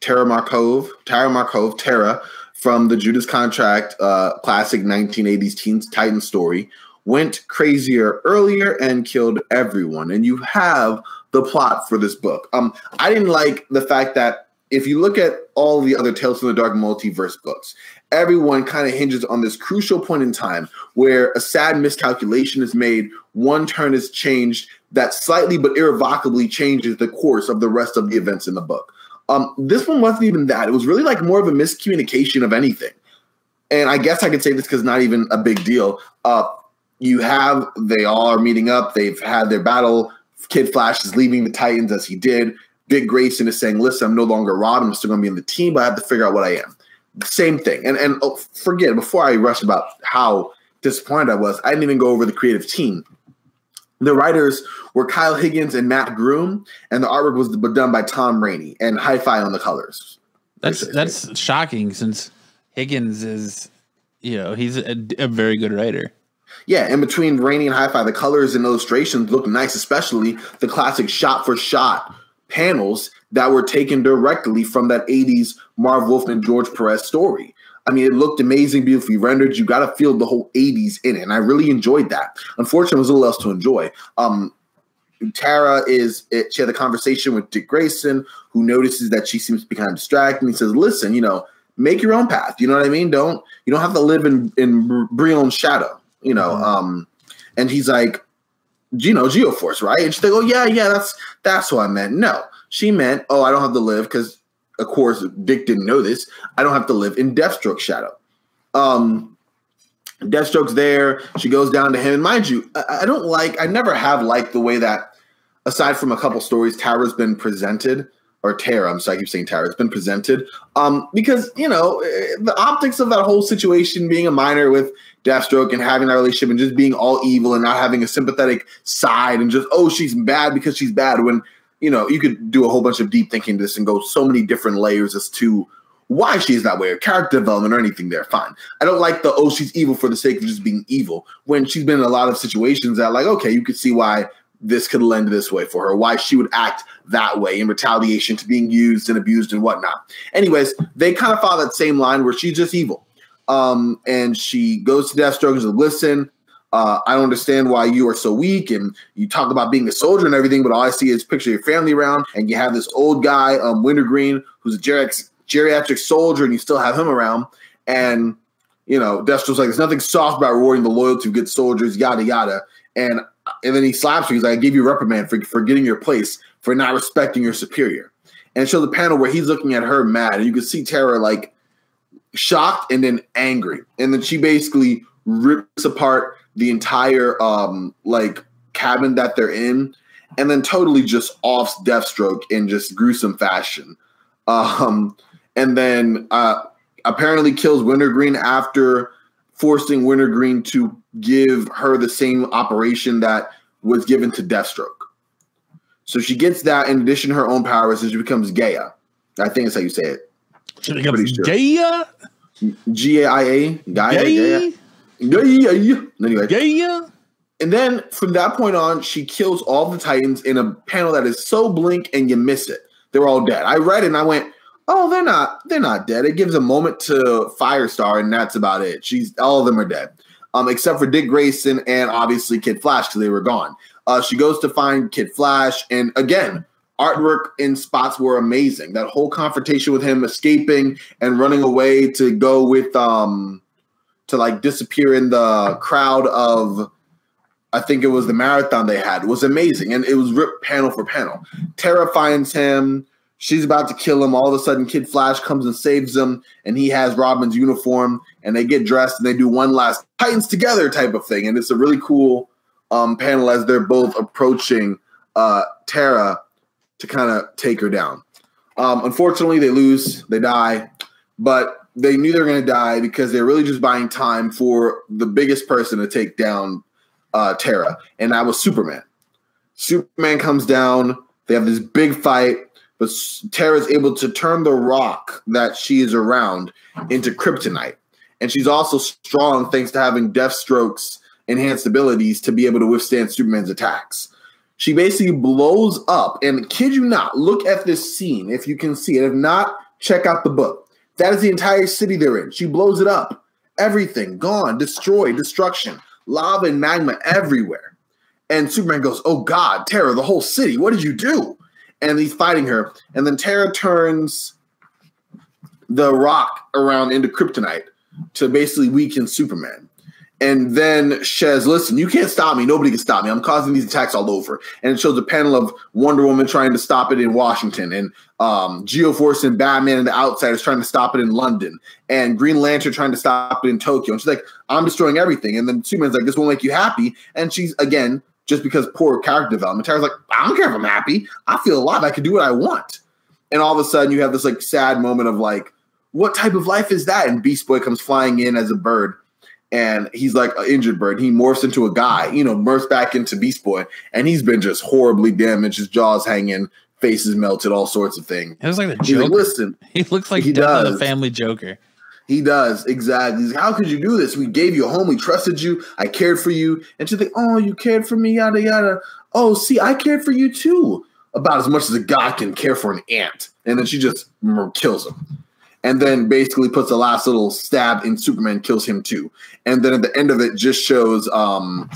S2: Tara Markov, Tara Markov, Tara from the Judas Contract uh, classic 1980s Teen Titan story went crazier earlier and killed everyone. And you have the plot for this book. Um, I didn't like the fact that if you look at all the other Tales from the Dark multiverse books, everyone kind of hinges on this crucial point in time where a sad miscalculation is made, one turn is changed that slightly but irrevocably changes the course of the rest of the events in the book. Um, this one wasn't even that. It was really like more of a miscommunication of anything. And I guess I could say this because not even a big deal. Uh, you have they all are meeting up. They've had their battle. Kid Flash is leaving the Titans as he did. Dick Grayson is saying, "Listen, I'm no longer Robin. I'm still going to be in the team, but I have to figure out what I am." Same thing. And and oh, forget before I rush about how disappointed I was. I didn't even go over the creative team. The writers were Kyle Higgins and Mat Groom, and the artwork was done by Tom Raney and Hi-Fi on the colors.
S1: That's that's shocking since Higgins is, you know, he's a, a very good writer.
S2: Yeah, in between Raney and Hi-Fi, the colors and illustrations look nice, especially the classic shot for shot panels that were taken directly from that 80s Marv Wolfman George Perez story. I mean, it looked amazing, beautifully rendered. You got to feel the whole 80s in it. And I really enjoyed that. Unfortunately, there's a little else to enjoy. Um, Tara is, it, she had a conversation with Dick Grayson, who notices that she seems to be kind of distracted. And he says, listen, you know, make your own path. You know what I mean? Don't, you don't have to live in, in Brion's shadow, you know? Mm-hmm. Um, and he's like, you know, Geoforce, right? And she's like, oh, yeah, yeah, that's, that's what I meant. No, she meant, oh, I don't have to live because of course, Dick didn't know this. I don't have to live in Deathstroke's shadow. Um, Deathstroke's there. She goes down to him. And mind you, I, I don't like, I never have liked the way that, aside from a couple stories, Tara's been presented, or Tara, I'm sorry, I keep saying Tara, it's been presented. Um, because, you know, eh, the optics of that whole situation being a minor with Deathstroke and having that relationship and just being all evil and not having a sympathetic side and just, oh, she's bad because she's bad when you know, you could do a whole bunch of deep thinking this and go so many different layers as to why she's that way or character development or anything there. Fine. I don't like the oh she's evil for the sake of just being evil when she's been in a lot of situations that like okay you could see why this could lend this way for her why she would act that way in retaliation to being used and abused and whatnot. Anyways, they kind of follow that same line where she's just evil. Um, and she goes to Deathstroke and says, listen, uh, I don't understand why you are so weak. And you talk about being a soldier and everything, but all I see is picture of your family around, and you have this old guy, um, Wintergreen, who's a geriatric, geriatric soldier, and you still have him around. And you know, Deathstroke's like, there's nothing soft about rewarding the loyalty of good soldiers, yada yada. And and then he slaps her. He's like, I gave you a reprimand for, for getting your place, for not respecting your superior. And show the panel where he's looking at her mad, and you can see Tara like shocked and then angry. And then she basically rips apart the entire um like cabin that they're in and then totally just offs Deathstroke in just gruesome fashion. Um and then uh apparently kills Wintergreen after forcing Wintergreen to give her the same operation that was given to Deathstroke. So she gets that in addition to her own powers and she becomes Gaia. I think that's how you say it.
S1: She becomes sure. Gaia?
S2: G A I A? Gaia? Gaia? Yeah. Anyway.
S1: Yeah.
S2: And then from that point on, she kills all the Titans in a panel that is so blink and you miss it. They're all dead. I read it and I went, oh, they're not, they're not dead. It gives a moment to Firestar, and that's about it. She's all of them are dead. Um, except for Dick Grayson and obviously Kid Flash because they were gone. Uh, she goes to find Kid Flash, and again, artwork in spots were amazing. That whole confrontation with him escaping and running away to go with um to like disappear in the crowd of I think it was the marathon they had. Was amazing. And it was ripped panel for panel. Tara finds him. She's about to kill him. All of a sudden, Kid Flash comes and saves him, and he has Robin's uniform, and they get dressed and they do one last Titans together type of thing. And it's a really cool um, panel as they're both approaching uh, Tara to kind of take her down. Um, unfortunately, they lose, they die, but they knew they were going to die because they're really just buying time for the biggest person to take down uh, Tara, and that was Superman. Superman comes down. They have this big fight, but Tara's able to turn the rock that she is around into kryptonite, and she's also strong thanks to having Deathstroke's enhanced abilities to be able to withstand Superman's attacks. She basically blows up, and kid you not, look at this scene if you can see it. If not, check out the book. That is the entire city they're in. She blows it up. Everything gone, destroyed, destruction, lava and magma everywhere. And Superman goes, Oh God, Terra, the whole city, what did you do? And he's fighting her. And then Terra turns the rock around into kryptonite to basically weaken Superman. And then says, Listen, you can't stop me. Nobody can stop me. I'm causing these attacks all over. And it shows a panel of Wonder Woman trying to stop it in Washington, and um, Geoforce and Batman and the Outsiders trying to stop it in London, and Green Lantern trying to stop it in Tokyo. And she's like, I'm destroying everything. And then Superman's like, This won't make you happy. And she's, again, just because poor character development, Terra's like, I don't care if I'm happy. I feel alive. I can do what I want. And all of a sudden, you have this like sad moment of like, what type of life is that? And Beast Boy comes flying in as a bird and he's like an injured bird. He morphs into a guy, you know, morphs back into Beast Boy, and he's been just horribly damaged. His jaws hanging, faces melted, all sorts of things.
S1: It was like the
S2: He's
S1: Joker.
S2: like, listen,
S1: he looks like
S2: He
S1: Death of the. Family Joker.
S2: He does exactly. Like, How could you do this? We gave you a home. We trusted you. I cared for you. And she's like, Oh, you cared for me, yada yada. Oh, see, I cared for you too. About as much as a god can care for an ant. And then she just kills him. And then basically puts the last little stab in Superman, kills him too. And then at the end of it, just shows um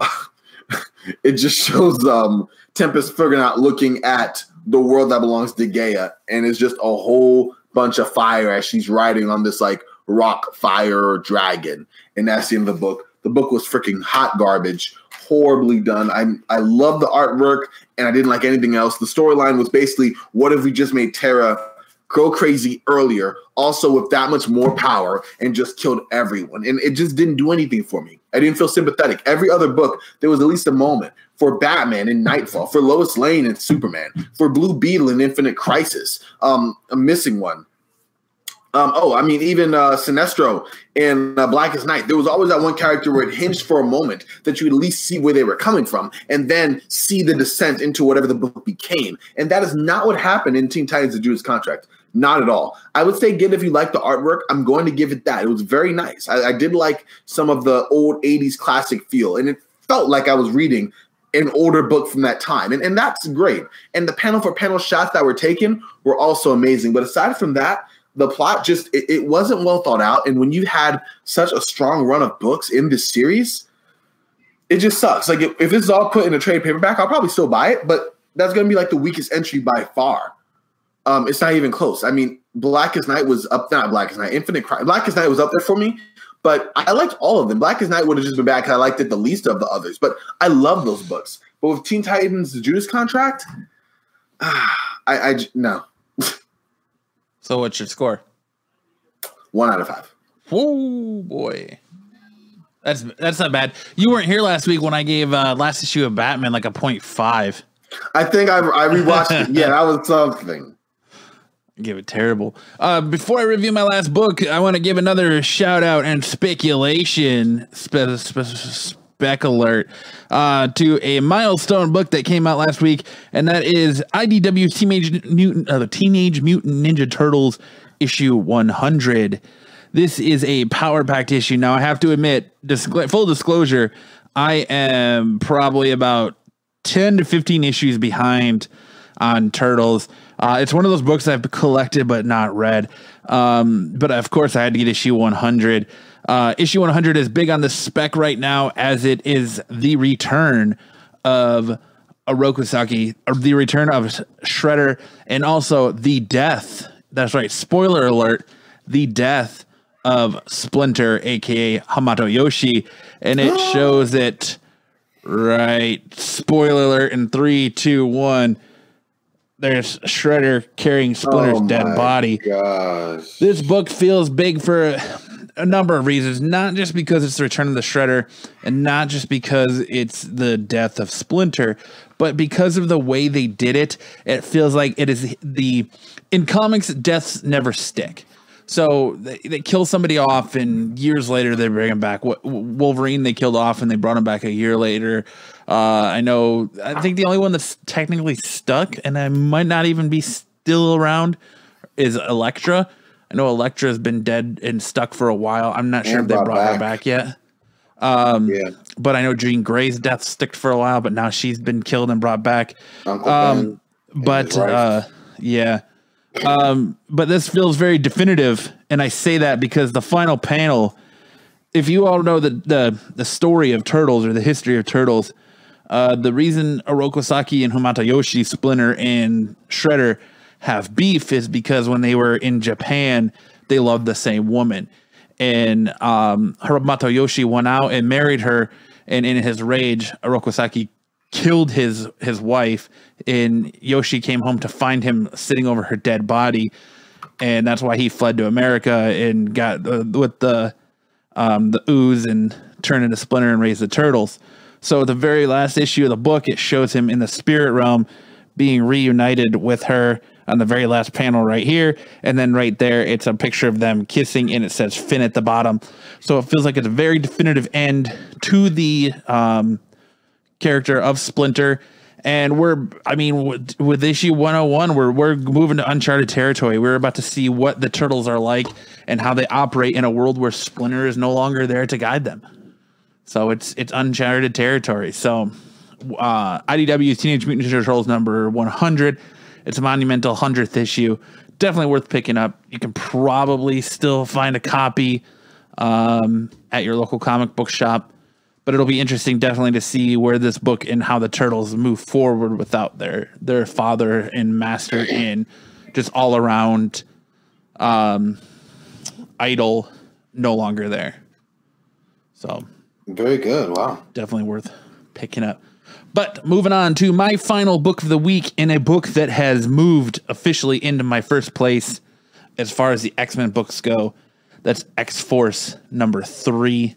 S2: it just shows um Tempest figuring out looking at the world that belongs to Gaia, and it's just a whole bunch of fire as she's riding on this like rock fire dragon. And that's the end of the book. The book was freaking hot garbage, horribly done. I I love the artwork, and I didn't like anything else. The storyline was basically, what if we just made Terra go crazy earlier, also with that much more power, and just killed everyone? And it just didn't do anything for me. I didn't feel sympathetic. Every other book, there was at least a moment for Batman in Knightfall, for Lois Lane and Superman, for Blue Beetle in Infinite Crisis. Um, I'm missing one. Um, oh, I mean, even uh, Sinestro in uh, Blackest Night, there was always that one character where it hinged for a moment that you at least see where they were coming from and then see the descent into whatever the book became. And that is not what happened in Teen Titans The Judas Contract. Not at all. I would say, again, if you like the artwork, I'm going to give it that. It was very nice. I, I did like some of the old 80s classic feel, and it felt like I was reading an older book from that time. And, and that's great. And the panel for panel shots that were taken were also amazing. But aside from that, the plot just it, it wasn't well thought out. And when you had such a strong run of books in this series, it just sucks. Like if, if this is all put in a trade paperback, I'll probably still buy it, but that's gonna be like the weakest entry by far. Um, it's not even close. I mean, Blackest Night was up, not Blackest Night, Infinite Crime. Blackest Night was up there for me, but I liked all of them. Blackest Night would have just been bad because I liked it the least of the others. But I love those books. But with Teen Titans, the Judas Contract, ah, I no
S1: So what's your score?
S2: one out of five.
S1: Whoa, boy. That's that's not bad. You weren't here last week when I gave uh, last issue of Batman like a point five.
S2: I think I, I rewatched it. Yeah, that was something.
S1: Give it terrible. Uh, before I review my last book, I want to give another shout out and speculation spe- spe- spec alert uh, to a milestone book that came out last week, and that is IDW Teenage Mutant, uh, Teenage Mutant Ninja Turtles issue 100. This is a power packed issue. Now, I have to admit, full disclosure, I am probably about 10 to 15 issues behind on Turtles. Uh, it's one of those books I've collected but not read. Um, but of course, I had to get issue 100. Uh, issue 100 is big on the spec right now as it is the return of Orokusaki, or the return of Shredder, and also the death. That's right. Spoiler alert: the death of Splinter, aka Hamato Yoshi, and it shows it. Right. Spoiler alert in three, two, one. There's Shredder carrying Splinter's
S2: Oh
S1: dead body.
S2: Gosh.
S1: This book feels big for a number of reasons, not just because it's the return of the Shredder and not just because it's the death of Splinter, but because of the way they did it. It feels like it is the in comics deaths never stick. So they, they kill somebody off, and years later they bring him back. Wolverine they killed off, and they brought him back a year later. Uh, I know. I think the only one that's technically stuck, and I might not even be still around, is Elektra. I know Elektra has been dead and stuck for a while. I'm not sure if they
S2: brought
S1: brought her
S2: back.
S1: back yet. Um,
S2: Yeah.
S1: but I know Jean Grey's death sticked for a while, but now she's been killed and brought back.
S2: Uncle
S1: Um,
S2: Ben.
S1: but uh, yeah. Um, but this feels very definitive, and I say that because the final panel. If you all know the the the story of turtles or the history of turtles, uh, the reason Oroku Saki and Hamato Yoshi, Splinter, and Shredder have beef is because when they were in Japan, they loved the same woman. And um, Hamato Yoshi went out and married her, and in his rage, Oroku Saki killed his his wife, and Yoshi came home to find him sitting over her dead body, and that's why he fled to America and got uh, with the um, the ooze and turned into Splinter and raised the turtles. So the very last issue of the book, it shows him in the spirit realm being reunited with her on the very last panel right here. And then right there, it's a picture of them kissing and it says Finn at the bottom. So it feels like it's a very definitive end to the um, character of Splinter. And we're, I mean, with, with issue 101, we're, we're moving to uncharted territory. We're about to see what the turtles are like and how they operate in a world where Splinter is no longer there to guide them. So it's it's uncharted territory. So uh, IDW's Teenage Mutant Ninja Turtles number 100. It's a monumental 100th issue. Definitely worth picking up. You can probably still find a copy um, at your local comic book shop, but it'll be interesting definitely to see where this book and how the turtles move forward without their their father and master and just all around um, idol no longer there. So
S2: Very good. Wow.
S1: definitely worth picking up. But moving on to my final book of the week in a book that has moved officially into my first place as far as the X Men books go. That's X Force number three.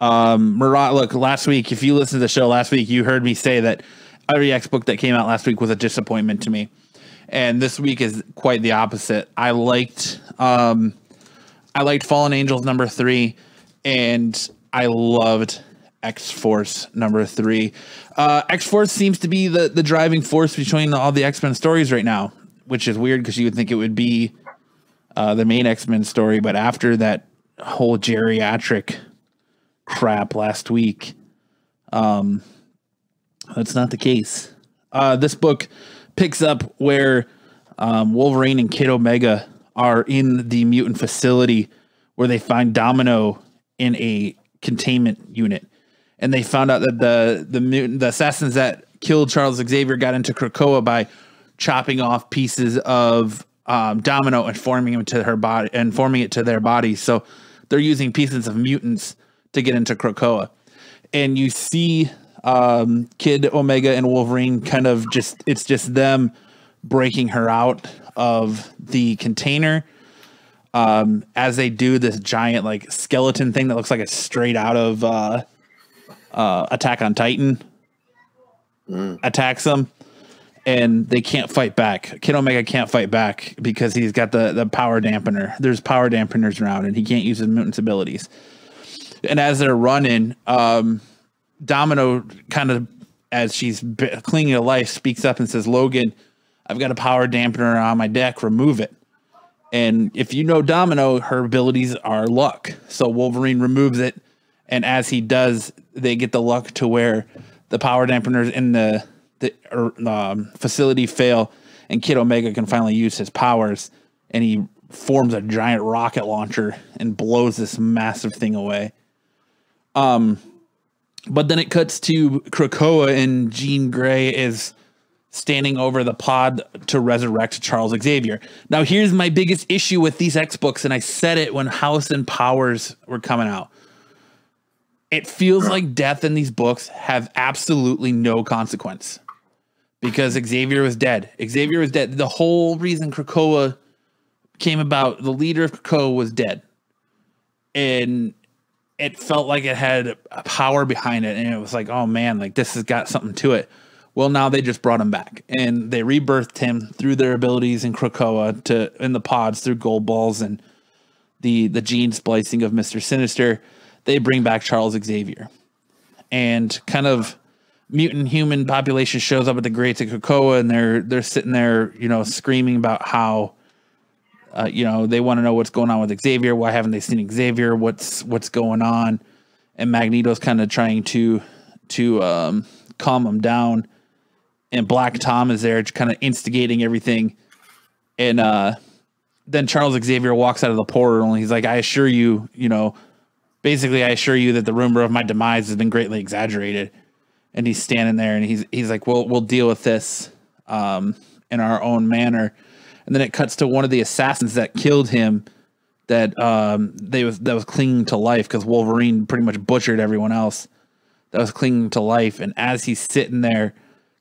S1: Um, Murat, look, last week, if you listened to the show last week, you heard me say that every X book that came out last week was a disappointment to me. And this week is quite the opposite. I liked um, I liked Fallen Angels number three, and I loved X Force number three. Uh, X Force seems to be the the driving force between all the X Men stories right now, which is weird because you would think it would be uh, the main X Men story, but after that whole geriatric crap last week, um, that's not the case. Uh, this book picks up where um, Wolverine and Kid Omega are in the mutant facility where they find Domino in a containment unit, and they found out that the the mutant the assassins that killed Charles Xavier got into Krakoa by chopping off pieces of um, Domino and forming them to her body and forming it to their bodies. So they're using pieces of mutants to get into Krakoa, and you see um, Kid Omega and Wolverine kind of just it's just them breaking her out of the container um, as they do this giant like skeleton thing that looks like it's straight out of uh, uh, Attack on Titan attacks them and they can't fight back. Kid Omega can't fight back because he's got the, the power dampener. There's power dampeners around and he can't use his mutant's abilities. And as they're running, um, Domino kind of, as she's b- clinging to life, speaks up and says, Logan, I've got a power dampener on my deck. Remove it. And if you know Domino, her abilities are luck. So Wolverine removes it. And as he does, they get the luck to where the power dampeners in the, the er, um, facility fail and Kid Omega can finally use his powers. And he forms a giant rocket launcher and blows this massive thing away. Um, but then it cuts to Krakoa and Jean Grey is standing over the pod to resurrect Charles Xavier. Now, here's my biggest issue with these X books, and I said it when House and Powers were coming out. It feels like death in these books have absolutely no consequence because Xavier was dead. Xavier was dead. The whole reason Krakoa came about, the leader of Krakoa was dead. And it felt like it had a power behind it and it was like oh man like this has got something to it well now they just brought him back and they rebirthed him through their abilities in krakoa to in the pods through Goldballs and the the gene splicing of mr sinister they bring back charles xavier and kind of mutant human population shows up at the greats of krakoa and they're they're sitting there you know screaming about how uh, you know, they want to know what's going on with Xavier. Why haven't they seen Xavier? What's what's going on? and Magneto's kind of trying to to um, calm him down, and Black Tom is there, kind of instigating everything, and uh, then Charles Xavier walks out of the portal and he's like, "I assure you, you know, basically, I assure you that the rumor of my demise has been greatly exaggerated." And he's standing there and he's he's like, "We'll we'll deal with this um, in our own manner." And then it cuts to one of the assassins that killed him that um, they was that was clinging to life because Wolverine pretty much butchered everyone else that was clinging to life. And as he's sitting there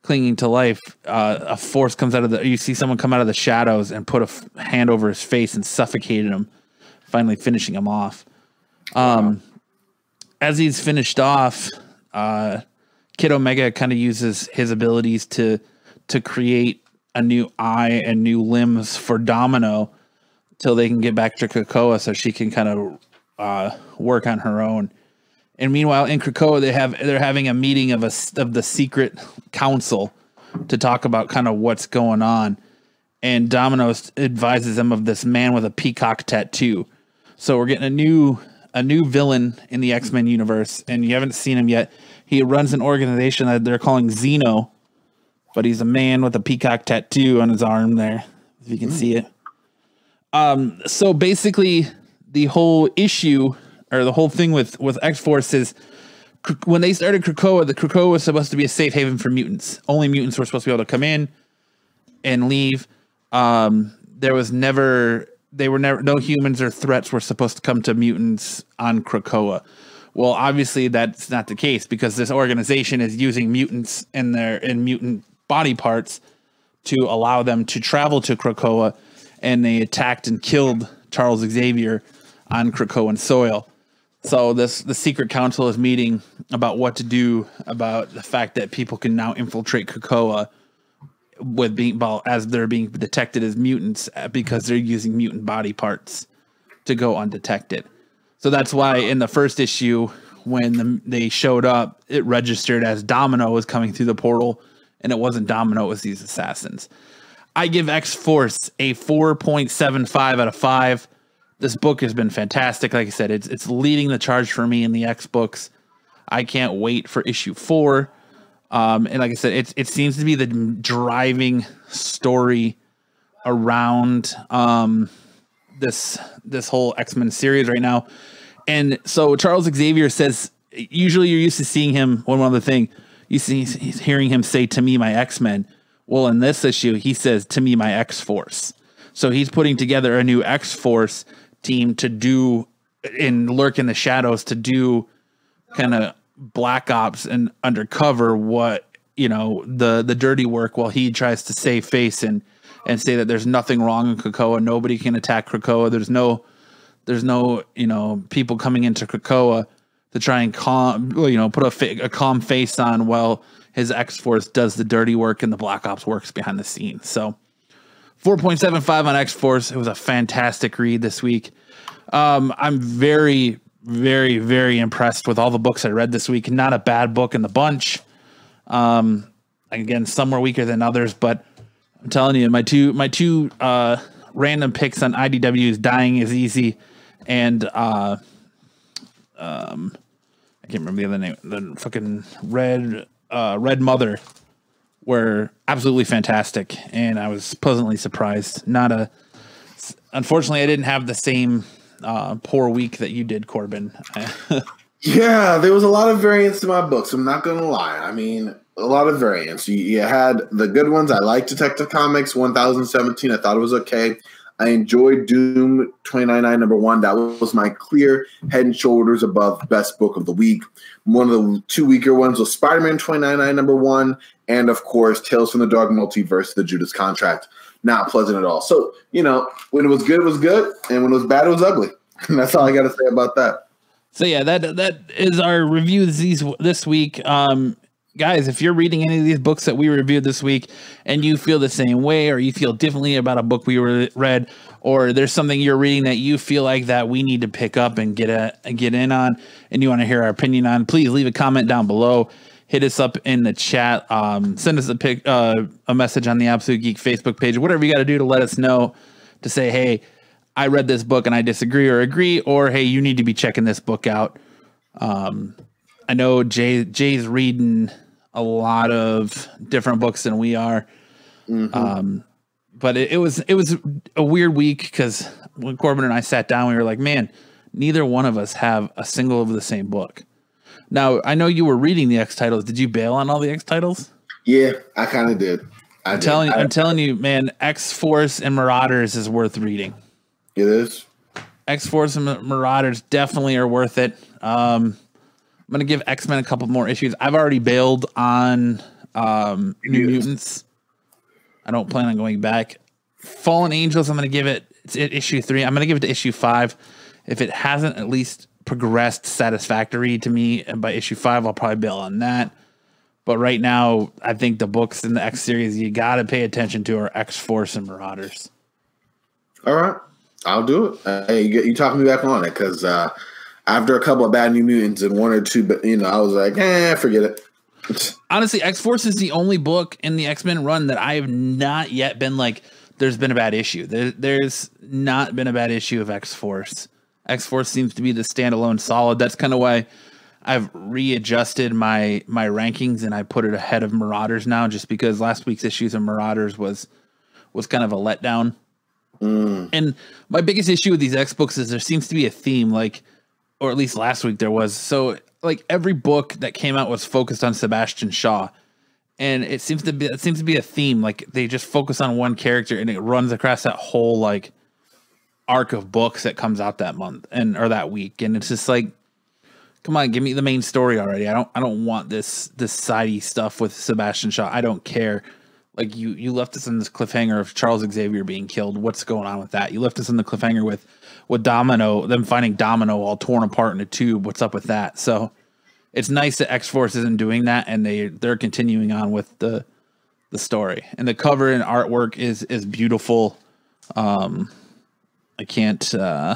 S1: clinging to life, uh, a force comes out of the. You see someone come out of the shadows and put a f- hand over his face and suffocated him, finally finishing him off. Um, as he's finished off, uh, Kid Omega kind of uses his abilities to to create a new eye and new limbs for Domino till they can get back to Krakoa so she can kind of uh, work on her own. And meanwhile, in Krakoa, they have they're having a meeting of a of the secret council to talk about kind of what's going on. And Domino's advises them of this man with a peacock tattoo. So we're getting a new a new villain in the X Men universe, and you haven't seen him yet. He runs an organization that they're calling Xeno, but he's a man with a peacock tattoo on his arm there, if you can see it. Um, so basically, the whole issue or the whole thing with with X Force is when they started Krakoa, the Krakoa was supposed to be a safe haven for mutants. Only mutants were supposed to be able to come in and leave. Um, there was never they were never no humans or threats were supposed to come to mutants on Krakoa. Well, obviously that's not the case because this organization is using mutants in their in mutant body parts to allow them to travel to Krakoa, and they attacked and killed Charles Xavier on Krakoan soil. So this the secret council is meeting about what to do about the fact that people can now infiltrate Krakoa with being well, as they're being detected as mutants uh, because they're using mutant body parts to go undetected. So that's why in the first issue, when the, they showed up, it registered as Domino was coming through the portal, and it wasn't Domino; it was these assassins. I give X Force a four point seven five out of five. This book has been fantastic. Like I said, it's it's leading the charge for me in the X books. I can't wait for issue four. Um, and like I said, it it seems to be the driving story around um, this this whole X Men series right now. And so Charles Xavier says, usually you're used to seeing him. One other thing, you see, he's hearing him say to me, my X Men. Well, in this issue, he says to me, my X Force. So he's putting together a new X Force team to do and lurk in the shadows to do kind of black ops and undercover what you know the the dirty work while he tries to save face and and say that there's nothing wrong in Krakoa. Nobody can attack Krakoa. There's no there's no you know people coming into Krakoa to try and calm you know put a, fa- a calm face on while his X Force does the dirty work and the Black Ops works behind the scenes. So 4.75 on X Force. It was a fantastic read this week. Um, I'm very, very, very impressed with all the books I read this week. Not a bad book in the bunch. Um, again, some were weaker than others, but I'm telling you, my two my two uh, random picks on IDW's Dying is Easy and uh, um, I can't remember the other name. The fucking Red uh, Red Mother were absolutely fantastic, and I was pleasantly surprised. Not a, unfortunately, I didn't have the same uh, poor week that you did, Corbin.
S2: Yeah, there was a lot of variance to my books. I'm not going to lie. I mean, a lot of variance. You, you had the good ones. I like Detective Comics 1017. I thought it was okay. I enjoyed Doom 299 number one. That was my clear head and shoulders above best book of the week. One of the two weaker ones was Spider Man 299 number one, and of course, Tales from the Dark Multiverse, the Judas Contract. Not pleasant at all. So, you know, when it was good, it was good, and when it was bad, it was ugly. And that's all I got to say about that.
S1: So yeah, that that is our review this this week. Um, guys, if you're reading any of these books that we reviewed this week, and you feel the same way, or you feel differently about a book we re- read, or there's something you're reading that you feel like that we need to pick up and get a get in on, and you want to hear our opinion on, please leave a comment down below. Hit us up in the chat. Um, send us a pic, uh, a message on the Absolute Geek Facebook page. Whatever you got to do to let us know to say, hey, I read this book and I disagree or agree, or hey, you need to be checking this book out. Um, I know Jay Jay's reading a lot of different books than we are. Um, but it, it was it was a weird week because when Corbin and I sat down, we were like, man, neither one of us have a single of the same book. Now I know you were reading the X titles. Did you bail on all the X titles?
S2: Yeah, I kind of did. I
S1: I'm
S2: did.
S1: telling
S2: I-
S1: I'm telling you, man, X Force and Marauders is worth reading.
S2: it is.
S1: X Force and Marauders definitely are worth it. Um, I'm gonna give X Men a couple more issues. I've already bailed on um, New
S2: Mutants.
S1: Mutants. I don't plan on going back. Fallen Angels. I'm gonna give it. It's issue three. I'm gonna give it to issue five. If it hasn't at least progressed satisfactory to me, and by issue five, I'll probably bail on that. But right now, I think the books in the X series you got to pay attention to are X Force and Marauders.
S2: All right, I'll do it. Uh, hey, you, you talking me back on it because uh, after a couple of bad New Mutants and one or two, but you know, I was like, eh, forget it.
S1: honestly, X Force is the only book in the X Men run that I have not yet been like. There's been a bad issue. There, there's not been a bad issue of X Force. X Force seems to be the standalone solid. That's kind of why I've readjusted my my rankings and I put it ahead of Marauders now, just because last week's issues of Marauders was was kind of a letdown. Mm. And my biggest issue with these X books is there seems to be a theme, like, or at least last week there was. So, like, every book that came out was focused on Sebastian Shaw, and it seems to be it seems to be a theme. Like, they just focus on one character, and it runs across that whole like arc of books that comes out that month and or that week, and it's just like. Come on, give me the main story already. I don't I don't want this this sidey stuff with Sebastian Shaw. I don't care like you you left us in this cliffhanger of Charles Xavier being killed. What's going on with that? You left us in the cliffhanger with with Domino, them finding Domino all torn apart in a tube. What's up with that? So it's nice that X Force isn't doing that, and they they're continuing on with the the story. And the cover and artwork is is beautiful. Um, I can't uh,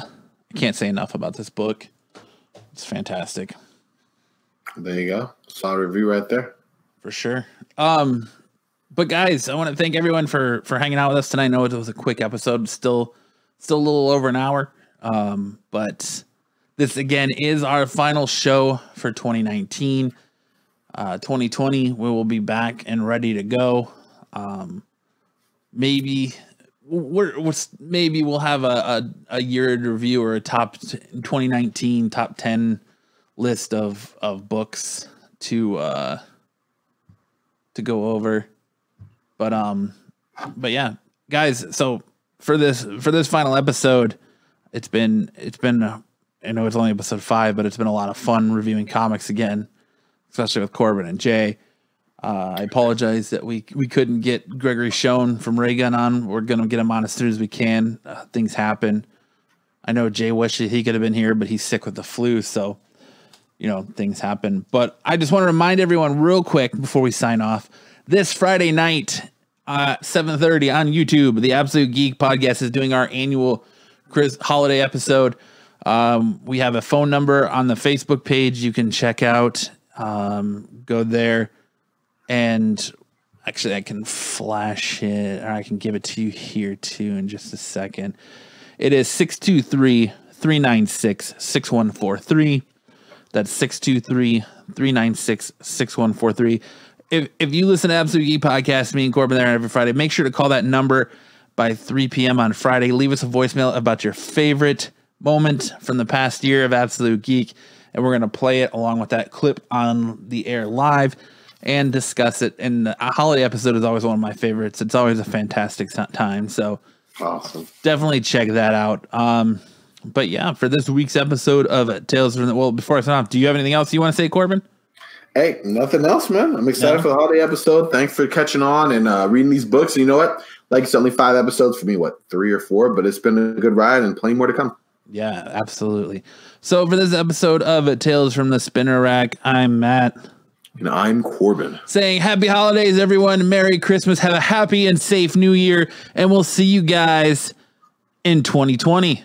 S1: I can't say enough about this book. It's fantastic
S2: There you go. Solid review right there.
S1: for sure. Um, but guys, I want to thank everyone for for hanging out with us tonight. I know it was a quick episode, still still a little over an hour. Um, but this again is our final show for 2019. Uh, 2020, we will be back and ready to go. Um, maybe we're, we're maybe we'll have a, a, a year review or a top t- 2019 top 10 list of of books to uh to go over. But um but yeah guys so for this for this final episode it's been it's been i know it's only episode five but it's been a lot of fun reviewing comics again especially with corbin and jay uh, I apologize that we we couldn't get Gregory Schoen from Raygun on. We're gonna get him on as soon as we can. Uh, things happen. I know Jay wishes he could have been here, but he's sick with the flu, so you know things happen. But I just want to remind everyone real quick before we sign off. This Friday night, uh, seven thirty on YouTube, the Absolute Geek Podcast is doing our annual Chris holiday episode. Um, we have a phone number on the Facebook page you can check out. Um, go there and actually I can flash it or I can give it to you here too in just a second. It is 623-396-6143. That's 623-396-6143. If if you listen to Absolute Geek Podcast, me and Corbin there every Friday, make sure to call that number by 3 p.m. on Friday. Leave us a voicemail about your favorite moment from the past year of Absolute Geek, and we're going to play it along with that clip on the air live and discuss it. And the holiday episode is always one of my favorites. It's always a fantastic time. So
S2: Awesome.
S1: definitely check that out. Um, but yeah, for this week's episode of Tales from the well, before I sign off, do you have anything else you want to say, Corbin?
S2: Hey, nothing else, man. I'm excited
S1: No.
S2: for the holiday episode. Thanks for catching on and uh, reading these books. And you know what? Like it's only five episodes for me. What three or four? But it's been a good ride and plenty more to come.
S1: Yeah, absolutely. So for this episode of Tales from the Spinner Rack, I'm Matt
S2: And I'm Corbin.
S1: saying happy holidays, everyone. Merry Christmas. Have a happy and safe new year. And we'll see you guys in 2020.